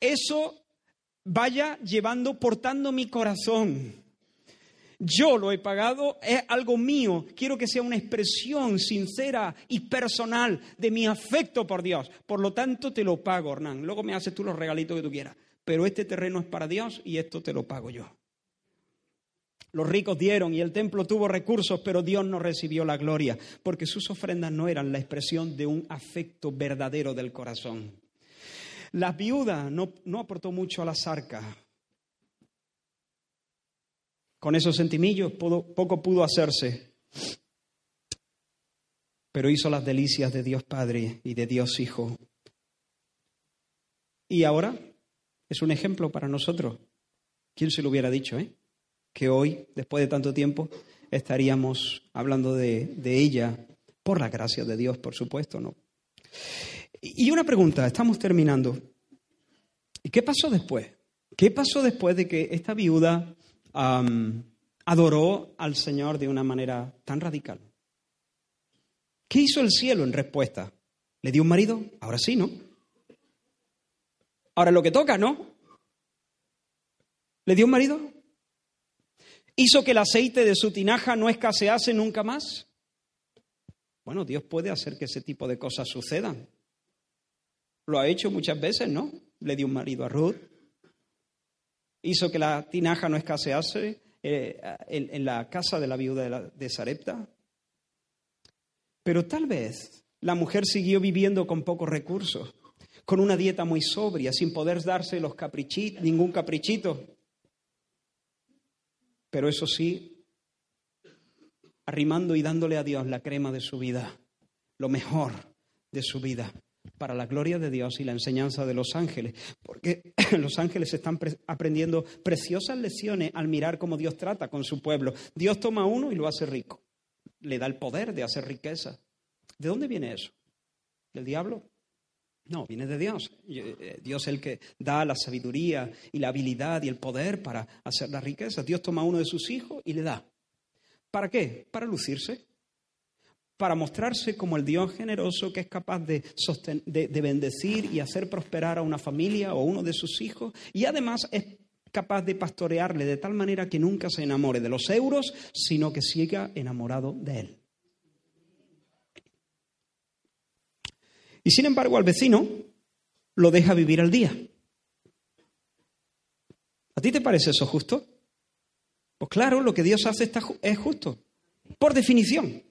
S3: eso vaya llevando, portando mi corazón. Yo lo he pagado, es algo mío. Quiero que sea una expresión sincera y personal de mi afecto por Dios. Por lo tanto, te lo pago, Hernán. Luego me haces tú los regalitos que tú quieras. Pero este terreno es para Dios y esto te lo pago yo. Los ricos dieron y el templo tuvo recursos, pero Dios no recibió la gloria, porque sus ofrendas no eran la expresión de un afecto verdadero del corazón. La viuda no, no aportó mucho a las arcas, con esos sentimillos poco pudo hacerse, pero hizo las delicias de Dios Padre y de Dios Hijo. Y ahora es un ejemplo para nosotros. ¿Quién se lo hubiera dicho, eh? Que hoy, después de tanto tiempo, estaríamos hablando de, de ella, por la gracia de Dios, por supuesto, ¿no? Y una pregunta, estamos terminando. ¿Y qué pasó después? ¿Qué pasó después de que esta viuda adoró al Señor de una manera tan radical. ¿Qué hizo el cielo en respuesta? ¿Le dio un marido? Ahora sí, ¿no? Ahora lo que toca, ¿no? ¿Le dio un marido? ¿Hizo que el aceite de su tinaja no escasease nunca más? Bueno, Dios puede hacer que ese tipo de cosas sucedan. Lo ha hecho muchas veces, ¿no? Le dio un marido a Ruth, hizo que la tinaja no escasease eh, en, la casa de la viuda de, Sarepta. Pero tal vez la mujer siguió viviendo con pocos recursos, con una dieta muy sobria, sin poder darse los caprichitos, ningún caprichito. Pero eso sí, arrimando y dándole a Dios la crema de su vida, lo mejor de su vida, para la gloria de Dios y la enseñanza de los ángeles. Porque [clears throat] los ángeles están pre- aprendiendo preciosas lecciones al mirar cómo Dios trata con su pueblo. Dios toma uno y lo hace rico. Le da el poder de hacer riqueza. ¿De dónde viene eso? ¿Del diablo? No, viene de Dios. Eh, Dios es el que da la sabiduría y la habilidad y el poder para hacer la riqueza. Dios toma a uno de sus hijos y le da. ¿Para qué? Para lucirse. Para mostrarse como el Dios generoso que es capaz de, de, de bendecir y hacer prosperar a una familia o uno de sus hijos. Y además es capaz de pastorearle de tal manera que nunca se enamore de los euros, sino que siga enamorado de él. Y sin embargo al vecino lo deja vivir al día. ¿A ti te parece eso justo? Pues claro, lo que Dios hace está es justo, por definición.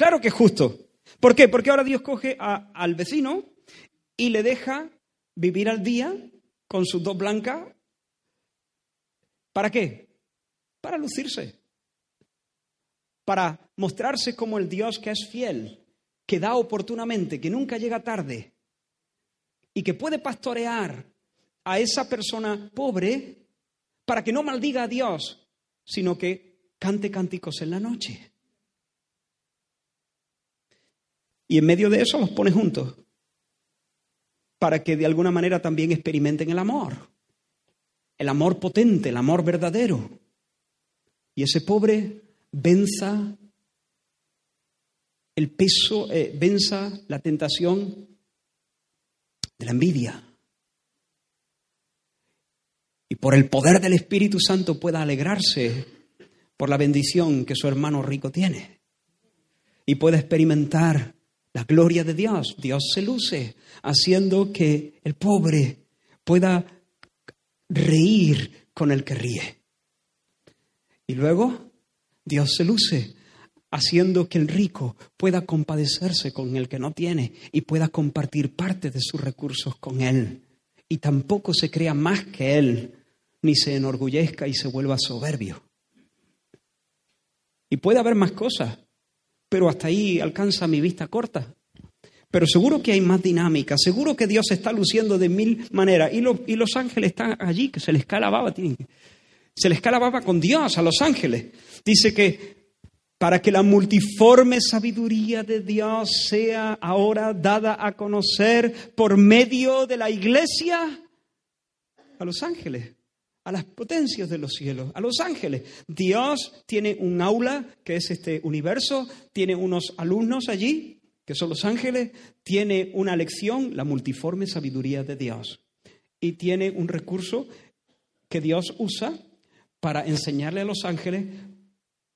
S3: Claro que es justo. ¿Por qué? Porque ahora Dios coge a- al vecino y le deja vivir al día con sus dos blancas. ¿Para qué? Para lucirse. Para mostrarse como el Dios que es fiel, que da oportunamente, que nunca llega tarde y que puede pastorear a esa persona pobre para que no maldiga a Dios, sino que cante cánticos en la noche. Y en medio de eso los pone juntos, para que de alguna manera también experimenten el amor, el amor potente, el amor verdadero. Y ese pobre venza el peso, eh, venza la tentación de la envidia. Y por el poder del Espíritu Santo pueda alegrarse por la bendición que su hermano rico tiene. Y pueda experimentar la gloria de Dios. Dios se luce haciendo que el pobre pueda reír con el que ríe. Y luego Dios se luce haciendo que el rico pueda compadecerse con el que no tiene y pueda compartir parte de sus recursos con él. Y tampoco se crea más que él, ni se enorgullezca y se vuelva soberbio. Y puede haber más cosas, pero hasta ahí alcanza mi vista corta. Pero seguro que hay más dinámica, seguro que Dios está luciendo de mil maneras. Y, los- y los ángeles están allí, que se les calababa, tienen que- se les calababa con Dios a los ángeles. Dice que para que la multiforme sabiduría de Dios sea ahora dada a conocer por medio de la iglesia a los ángeles, a las potencias de los cielos, a los ángeles. Dios tiene un aula que es este universo, tiene unos alumnos allí, que son los ángeles, tiene una lección, la multiforme sabiduría de Dios, y tiene un recurso que Dios usa para enseñarle a los ángeles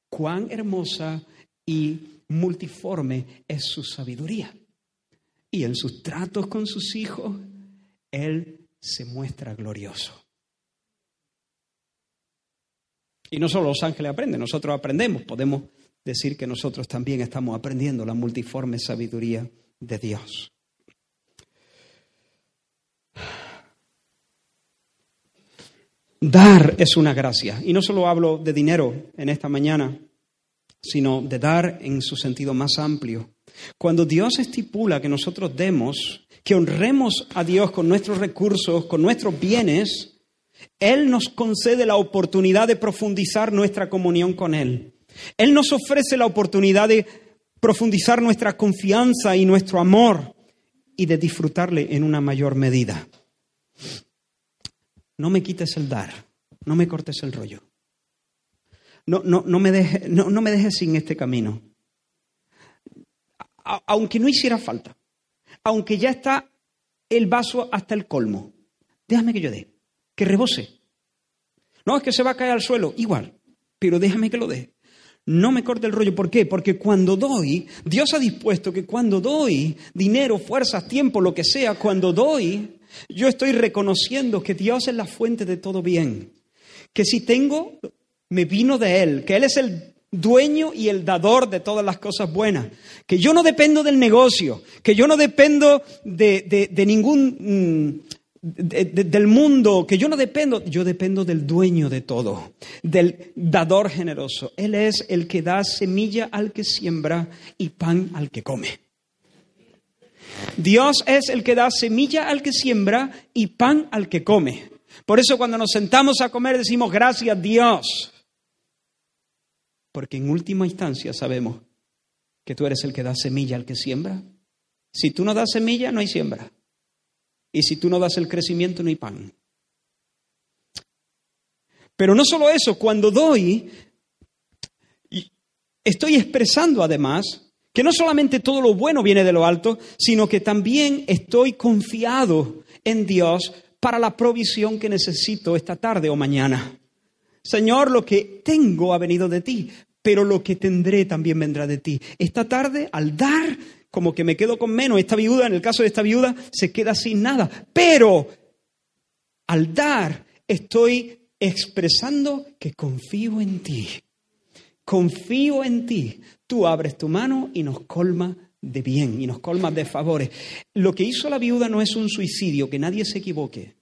S3: cuán hermosa y multiforme es su sabiduría. Y en sus tratos con sus hijos, Él se muestra glorioso. Y no solo los ángeles aprenden, nosotros aprendemos. Podemos decir que nosotros también estamos aprendiendo la multiforme sabiduría de Dios. Dar es una gracia. Y no solo hablo de dinero en esta mañana, sino de dar en su sentido más amplio. Cuando Dios estipula que nosotros demos, que honremos a Dios con nuestros recursos, con nuestros bienes, Él nos concede la oportunidad de profundizar nuestra comunión con Él. Él nos ofrece la oportunidad de profundizar nuestra confianza y nuestro amor y de disfrutarle en una mayor medida. No me quites el dar, no me cortes el rollo. No, no, no, me, deje- no, no me dejes sin este camino. Aunque no hiciera falta, aunque ya está el vaso hasta el colmo, déjame que yo dé, que rebose. No es que se va a caer al suelo, igual, pero déjame que lo dé. No me corte el rollo. ¿Por qué? Porque cuando doy, Dios ha dispuesto que cuando doy dinero, fuerzas, tiempo, lo que sea, cuando doy, yo estoy reconociendo que Dios es la fuente de todo bien. Que si tengo, me vino de Él, que Él es el dueño y el dador de todas las cosas buenas, que yo no dependo del negocio, que yo no dependo de, de- de ningún... de- de- del mundo, que yo no dependo, yo dependo del dueño de todo, del dador generoso. Él es el que da semilla al que siembra y pan al que come. Dios es el que da semilla al que siembra y pan al que come. Por eso cuando nos sentamos a comer decimos gracias Dios. Porque en última instancia sabemos que tú eres el que da semilla al que siembra. Si tú no das semilla, no hay siembra. Y si tú no das el crecimiento, no hay pan. Pero no solo eso, cuando doy, estoy expresando además que no solamente todo lo bueno viene de lo alto, sino que también estoy confiado en Dios para la provisión que necesito esta tarde o mañana. Señor, lo que tengo ha venido de ti, pero lo que tendré también vendrá de ti. Esta tarde, al dar, como que me quedo con menos, esta viuda, en el caso de esta viuda, se queda sin nada, pero al dar estoy expresando que confío en ti. Confío en ti. Tú abres tu mano y nos colma de bien y nos colma de favores. Lo que hizo la viuda no es un suicidio, que nadie se equivoque.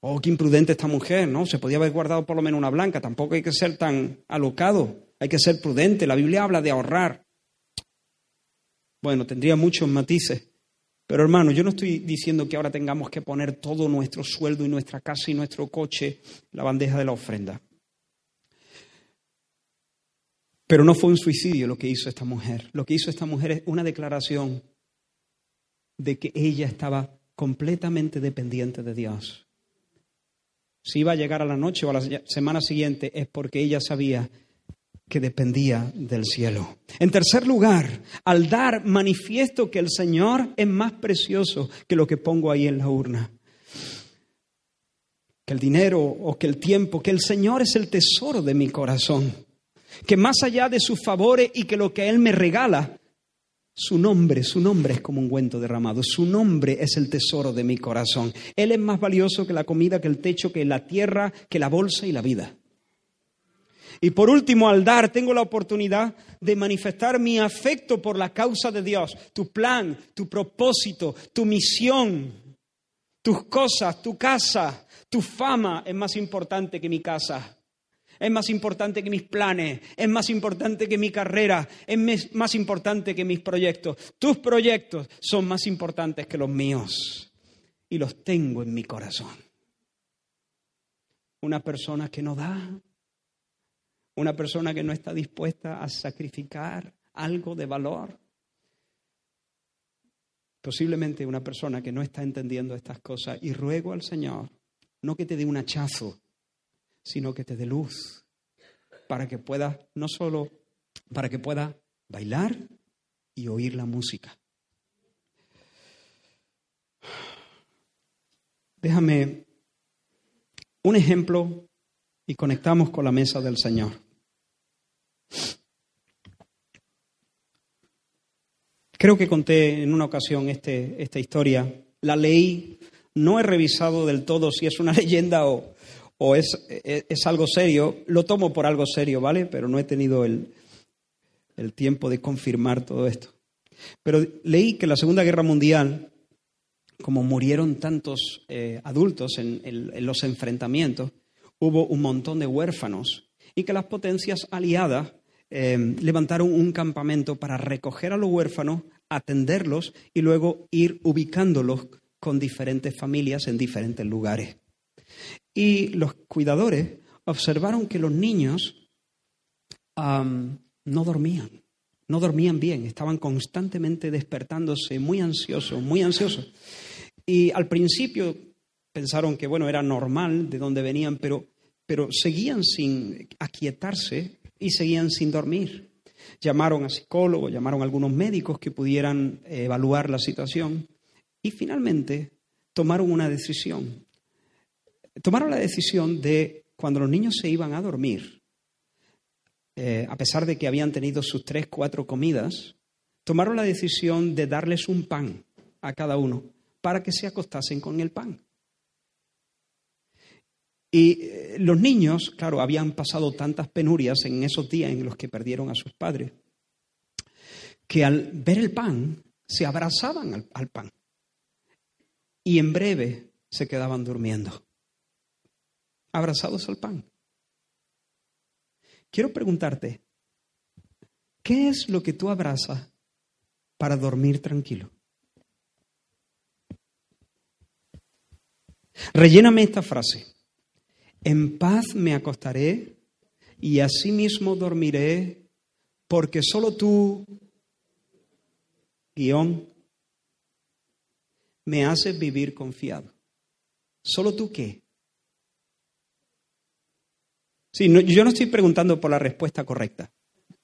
S3: Oh, qué imprudente esta mujer, ¿no? Se podía haber guardado por lo menos una blanca. Tampoco hay que ser tan alocado. Hay que ser prudente. La Biblia habla de ahorrar. Bueno, tendría muchos matices. Pero hermano, yo no estoy diciendo que ahora tengamos que poner todo nuestro sueldo y nuestra casa y nuestro coche en la bandeja de la ofrenda. Pero no fue un suicidio lo que hizo esta mujer. Lo que hizo esta mujer es una declaración de que ella estaba completamente dependiente de Dios. Si iba a llegar a la noche o a la semana siguiente es porque ella sabía que dependía del cielo. En tercer lugar, al dar manifiesto que el Señor es más precioso que lo que pongo ahí en la urna. Que el dinero o que el tiempo, que el Señor es el tesoro de mi corazón. Que más allá de sus favores y que lo que Él me regala, su nombre, su nombre es como un ungüento derramado. Su nombre es el tesoro de mi corazón. Él es más valioso que la comida, que el techo, que la tierra, que la bolsa y la vida. Y por último, al dar, tengo la oportunidad de manifestar mi afecto por la causa de Dios, tu plan, tu propósito, tu misión, tus cosas, tu casa, tu fama es más importante que mi casa. Es más importante que mis planes, es más importante que mi carrera, es más importante que mis proyectos. Tus proyectos son más importantes que los míos y los tengo en mi corazón. Una persona que no da, una persona que no está dispuesta a sacrificar algo de valor. Posiblemente una persona que no está entendiendo estas cosas. Y ruego al Señor, no que te dé un hachazo, sino que te dé luz, para que puedas, no solo, para que puedas bailar y oír la música. Déjame un ejemplo y conectamos con la mesa del Señor. Creo que conté en una ocasión este, esta historia. La leí, no he revisado del todo si es una [laughs] leyenda o, o es, algo serio. Lo tomo por algo serio, ¿vale? Pero no he tenido el, el tiempo de confirmar todo esto. Pero leí que la Segunda Guerra Mundial, como murieron tantos eh, adultos en, en, en los enfrentamientos, hubo un montón de huérfanos y que las potencias aliadas eh, levantaron un campamento para recoger a los huérfanos, atenderlos y luego ir ubicándolos con diferentes familias en diferentes lugares. Y los cuidadores observaron que los niños no dormían, no dormían bien, estaban constantemente despertándose, muy ansiosos, muy ansiosos. Y al principio pensaron que, bueno, era normal de dónde venían, pero, pero seguían sin aquietarse y seguían sin dormir. Llamaron a psicólogos, llamaron a algunos médicos que pudieran evaluar la situación y finalmente tomaron una decisión. Tomaron la decisión de, cuando los niños se iban a dormir, eh, a pesar de que habían tenido sus tres, cuatro comidas, tomaron la decisión de darles un pan a cada uno para que se acostasen con el pan. Y eh, los niños, claro, habían pasado tantas penurias en esos días en los que perdieron a sus padres, que al ver el pan se abrazaban al, al pan y en breve se quedaban durmiendo, abrazados al pan. Quiero preguntarte, ¿qué es lo que tú abrazas para dormir tranquilo? Relléname esta frase. En paz me acostaré y asimismo dormiré, porque solo tú, guion, me haces vivir confiado. ¿Solo tú qué? Sí, yo no estoy preguntando por la respuesta correcta.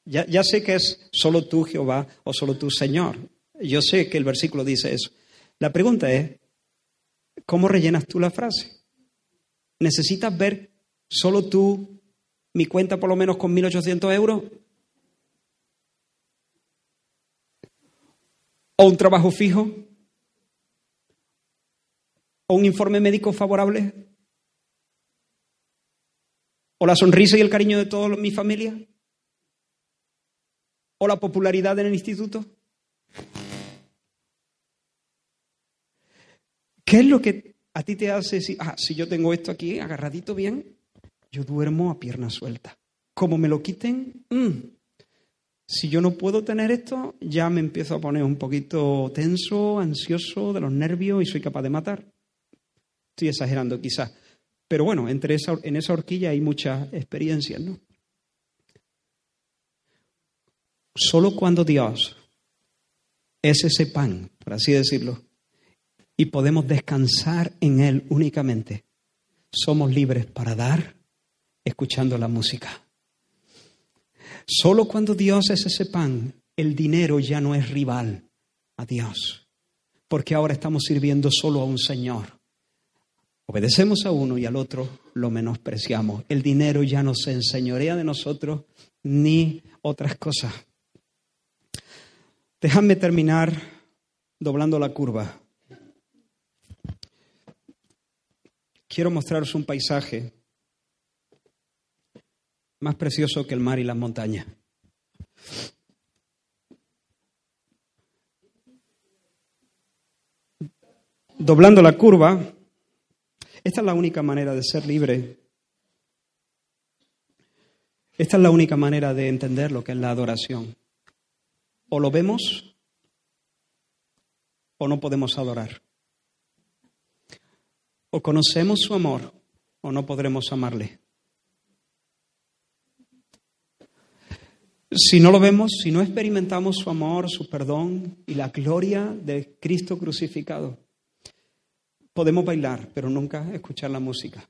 S3: Ya, ya sé que es solo tú Jehová o solo tú Señor. Yo sé que el versículo dice eso. La pregunta es, ¿cómo rellenas tú la frase? ¿Necesitas ver solo tú mi cuenta por lo menos con 1.800 euros? ¿O un trabajo fijo? ¿O un informe médico favorable? ¿O la sonrisa y el cariño de toda mi familia? ¿O la popularidad en el instituto? ¿Qué es lo que a ti te hace decir, ah, si yo tengo esto aquí agarradito bien, yo duermo a pierna suelta? Como me lo quiten, mm, si yo no puedo tener esto, ya me empiezo a poner un poquito tenso, ansioso de los nervios y soy capaz de matar. Estoy exagerando quizás. Pero bueno, entre esa, en esa horquilla hay muchas experiencias, ¿no? Solo cuando Dios es ese pan, por así decirlo, y podemos descansar en Él únicamente, somos libres para dar escuchando la música. Solo cuando Dios es ese pan, el dinero ya no es rival a Dios, porque ahora estamos sirviendo solo a un Señor. Obedecemos a uno y al otro lo menospreciamos. El dinero ya no se enseñorea de nosotros ni otras cosas. Déjame terminar doblando la curva. Quiero mostraros un paisaje más precioso que el mar y las montañas. Doblando la curva, esta es la única manera de ser libre. Esta es la única manera de entender lo que es la adoración. O lo vemos o no podemos adorar. O conocemos su amor o no podremos amarle. Si no lo vemos, si no experimentamos su amor, su perdón y la gloria de Cristo crucificado, Podemos bailar, pero nunca escuchar la música.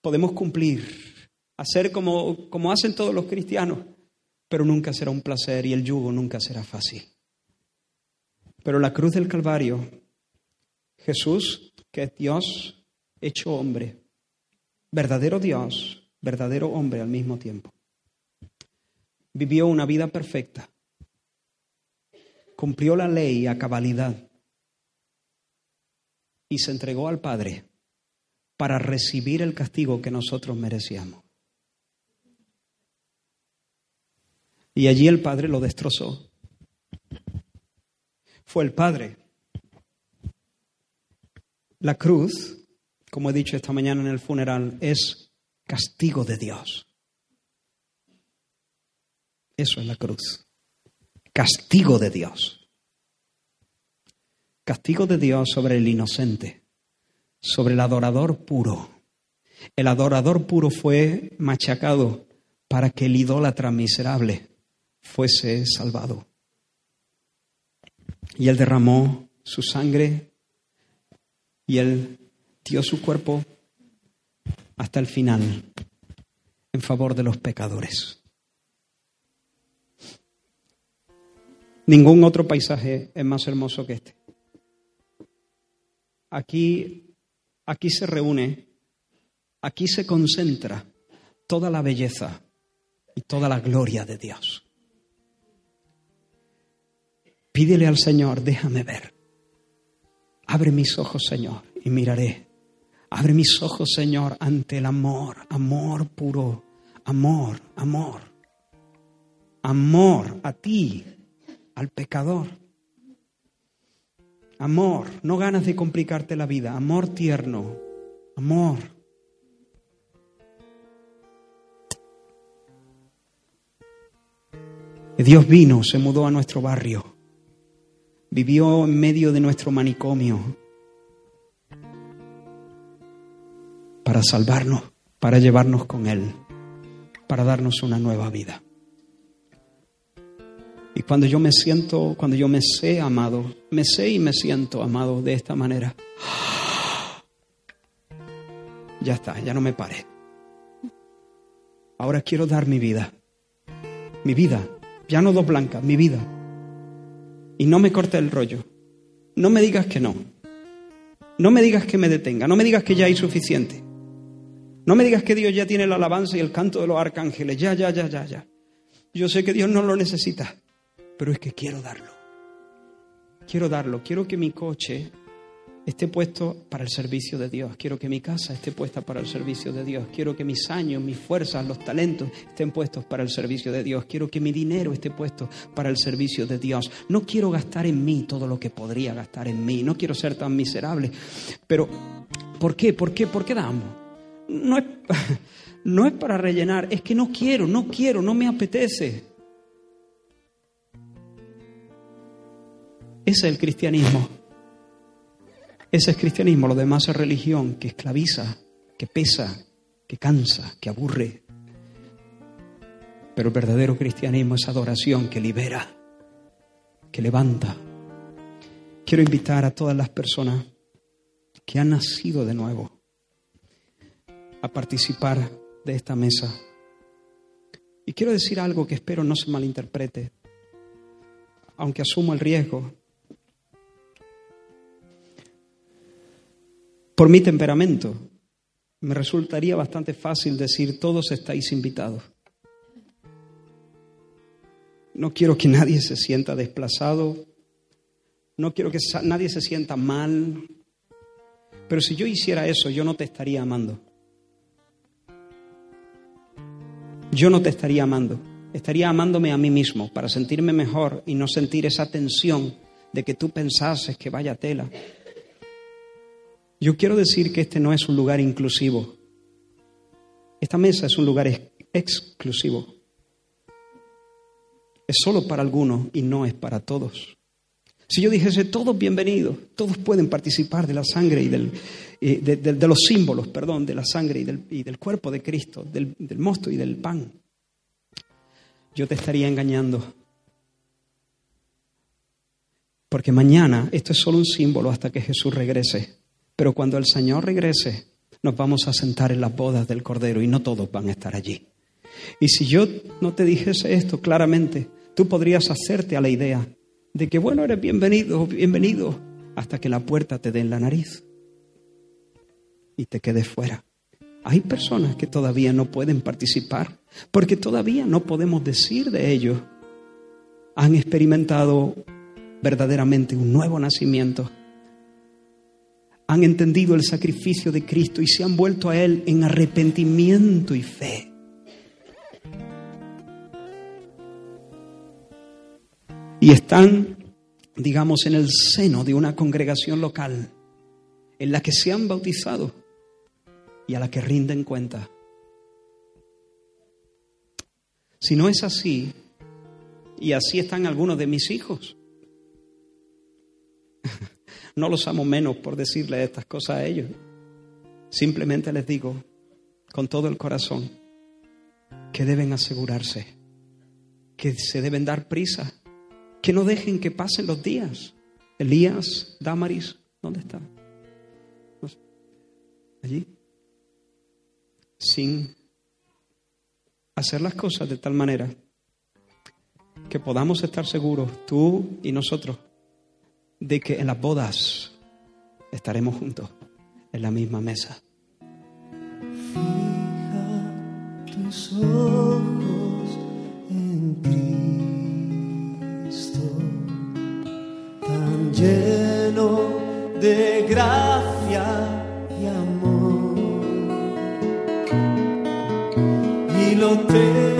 S3: Podemos cumplir, hacer como, como hacen todos los cristianos, pero nunca será un placer y el yugo nunca será fácil. Pero la cruz del Calvario, Jesús, que es Dios hecho hombre, verdadero Dios, verdadero hombre al mismo tiempo, vivió una vida perfecta, cumplió la ley a cabalidad y se entregó al Padre para recibir el castigo que nosotros merecíamos. Y allí el Padre lo destrozó. Fue el Padre. La cruz, como he dicho esta mañana en el funeral, es castigo de Dios. Eso es la cruz. Castigo de Dios castigo de Dios sobre el inocente, sobre el adorador puro. El adorador puro fue machacado para que el idólatra miserable fuese salvado. Y él derramó su sangre y él su cuerpo hasta el final en favor de los pecadores. Ningún otro paisaje es más hermoso que este aquí, aquí se reúne, aquí se concentra toda la belleza y toda la gloria de Dios. Pídele al Señor, déjame ver. Abre mis ojos, Señor, y miraré Abre mis ojos, Señor, ante el amor, amor puro, amor, amor, amor a ti, al pecador. Amor, no ganas de complicarte la vida, amor tierno, amor. Dios vino, se mudó a nuestro barrio, vivió en medio de nuestro manicomio para salvarnos, para llevarnos con Él, para darnos una nueva vida. Y cuando yo me siento, cuando yo me sé amado, me sé y me siento amado de esta manera, ya está, ya no me pare. Ahora quiero dar mi vida, mi vida ya no dos blancas, mi vida. Y no me corte el rollo. No me digas que no. No me digas que me detenga. No me digas que ya hay suficiente. No me digas que Dios ya tiene la alabanza y el canto de los arcángeles. Ya, ya, ya, ya, ya. Yo sé que Dios no lo necesita, pero es que quiero darlo. Quiero darlo. Quiero que mi coche esté puesto para el servicio de Dios. Quiero que mi casa esté puesta para el servicio de Dios. Quiero que mis años, mis fuerzas, los talentos estén puestos para el servicio de Dios. Quiero que mi dinero esté puesto para el servicio de Dios. No quiero gastar en mí todo lo que podría gastar en mí. No quiero ser tan miserable. Pero, ¿por qué? ¿Por qué? ¿Por qué damos? No es, [laughs] no es para rellenar. Es que no quiero, no quiero, no me apetece. Ese es el cristianismo. Ese es cristianismo, lo demás es religión que esclaviza, que pesa, que cansa, que aburre. Pero el verdadero cristianismo es adoración que libera, que levanta. Quiero invitar a todas las personas que han nacido de nuevo a participar de esta mesa. Y quiero decir algo que espero no se malinterprete, aunque asumo el riesgo Por mi temperamento, me resultaría bastante fácil decir, todos estáis invitados. No quiero que nadie se sienta desplazado, no quiero que nadie se sienta mal, pero si yo hiciera eso, yo no te estaría amando. Yo no te estaría amando, estaría amándome a mí mismo para sentirme mejor y no sentir esa tensión de que tú pensases que vaya tela, yo quiero decir que este no es un lugar inclusivo. Esta mesa es un lugar exclusivo. Es solo para algunos y no es para todos. Si yo dijese todos bienvenidos, todos pueden participar de la sangre y del, de, los símbolos, perdón, de la sangre y del, y del cuerpo de Cristo, del, del mosto y del pan, yo te estaría engañando. Porque mañana esto es solo un símbolo hasta que Jesús regrese. Pero cuando el Señor regrese, nos vamos a sentar en las bodas del Cordero y no todos van a estar allí. Y si yo no te dijese esto claramente, tú podrías hacerte a la idea de que, bueno, eres bienvenido, bienvenido, hasta que la puerta te dé en la nariz y te quedes fuera. Hay personas que todavía no pueden participar porque todavía no podemos decir de ellos, han experimentado verdaderamente un nuevo nacimiento han entendido el sacrificio de Cristo y se han vuelto a Él en arrepentimiento y fe. Y están, digamos, en el seno de una congregación local en la que se han bautizado y a la que rinden cuenta. Si no es así, y así están algunos de mis hijos, [laughs] no los amo menos por decirle estas cosas a ellos. Simplemente les digo con todo el corazón que deben asegurarse, que se deben dar prisa, que no dejen que pasen los días. Elías, Damaris, ¿dónde está? Allí. Sin hacer las cosas de tal manera que podamos estar seguros, tú y nosotros, de que en las bodas estaremos juntos en la misma mesa.
S1: Fija tus ojos lleno de gracia y amor. Y lo tengo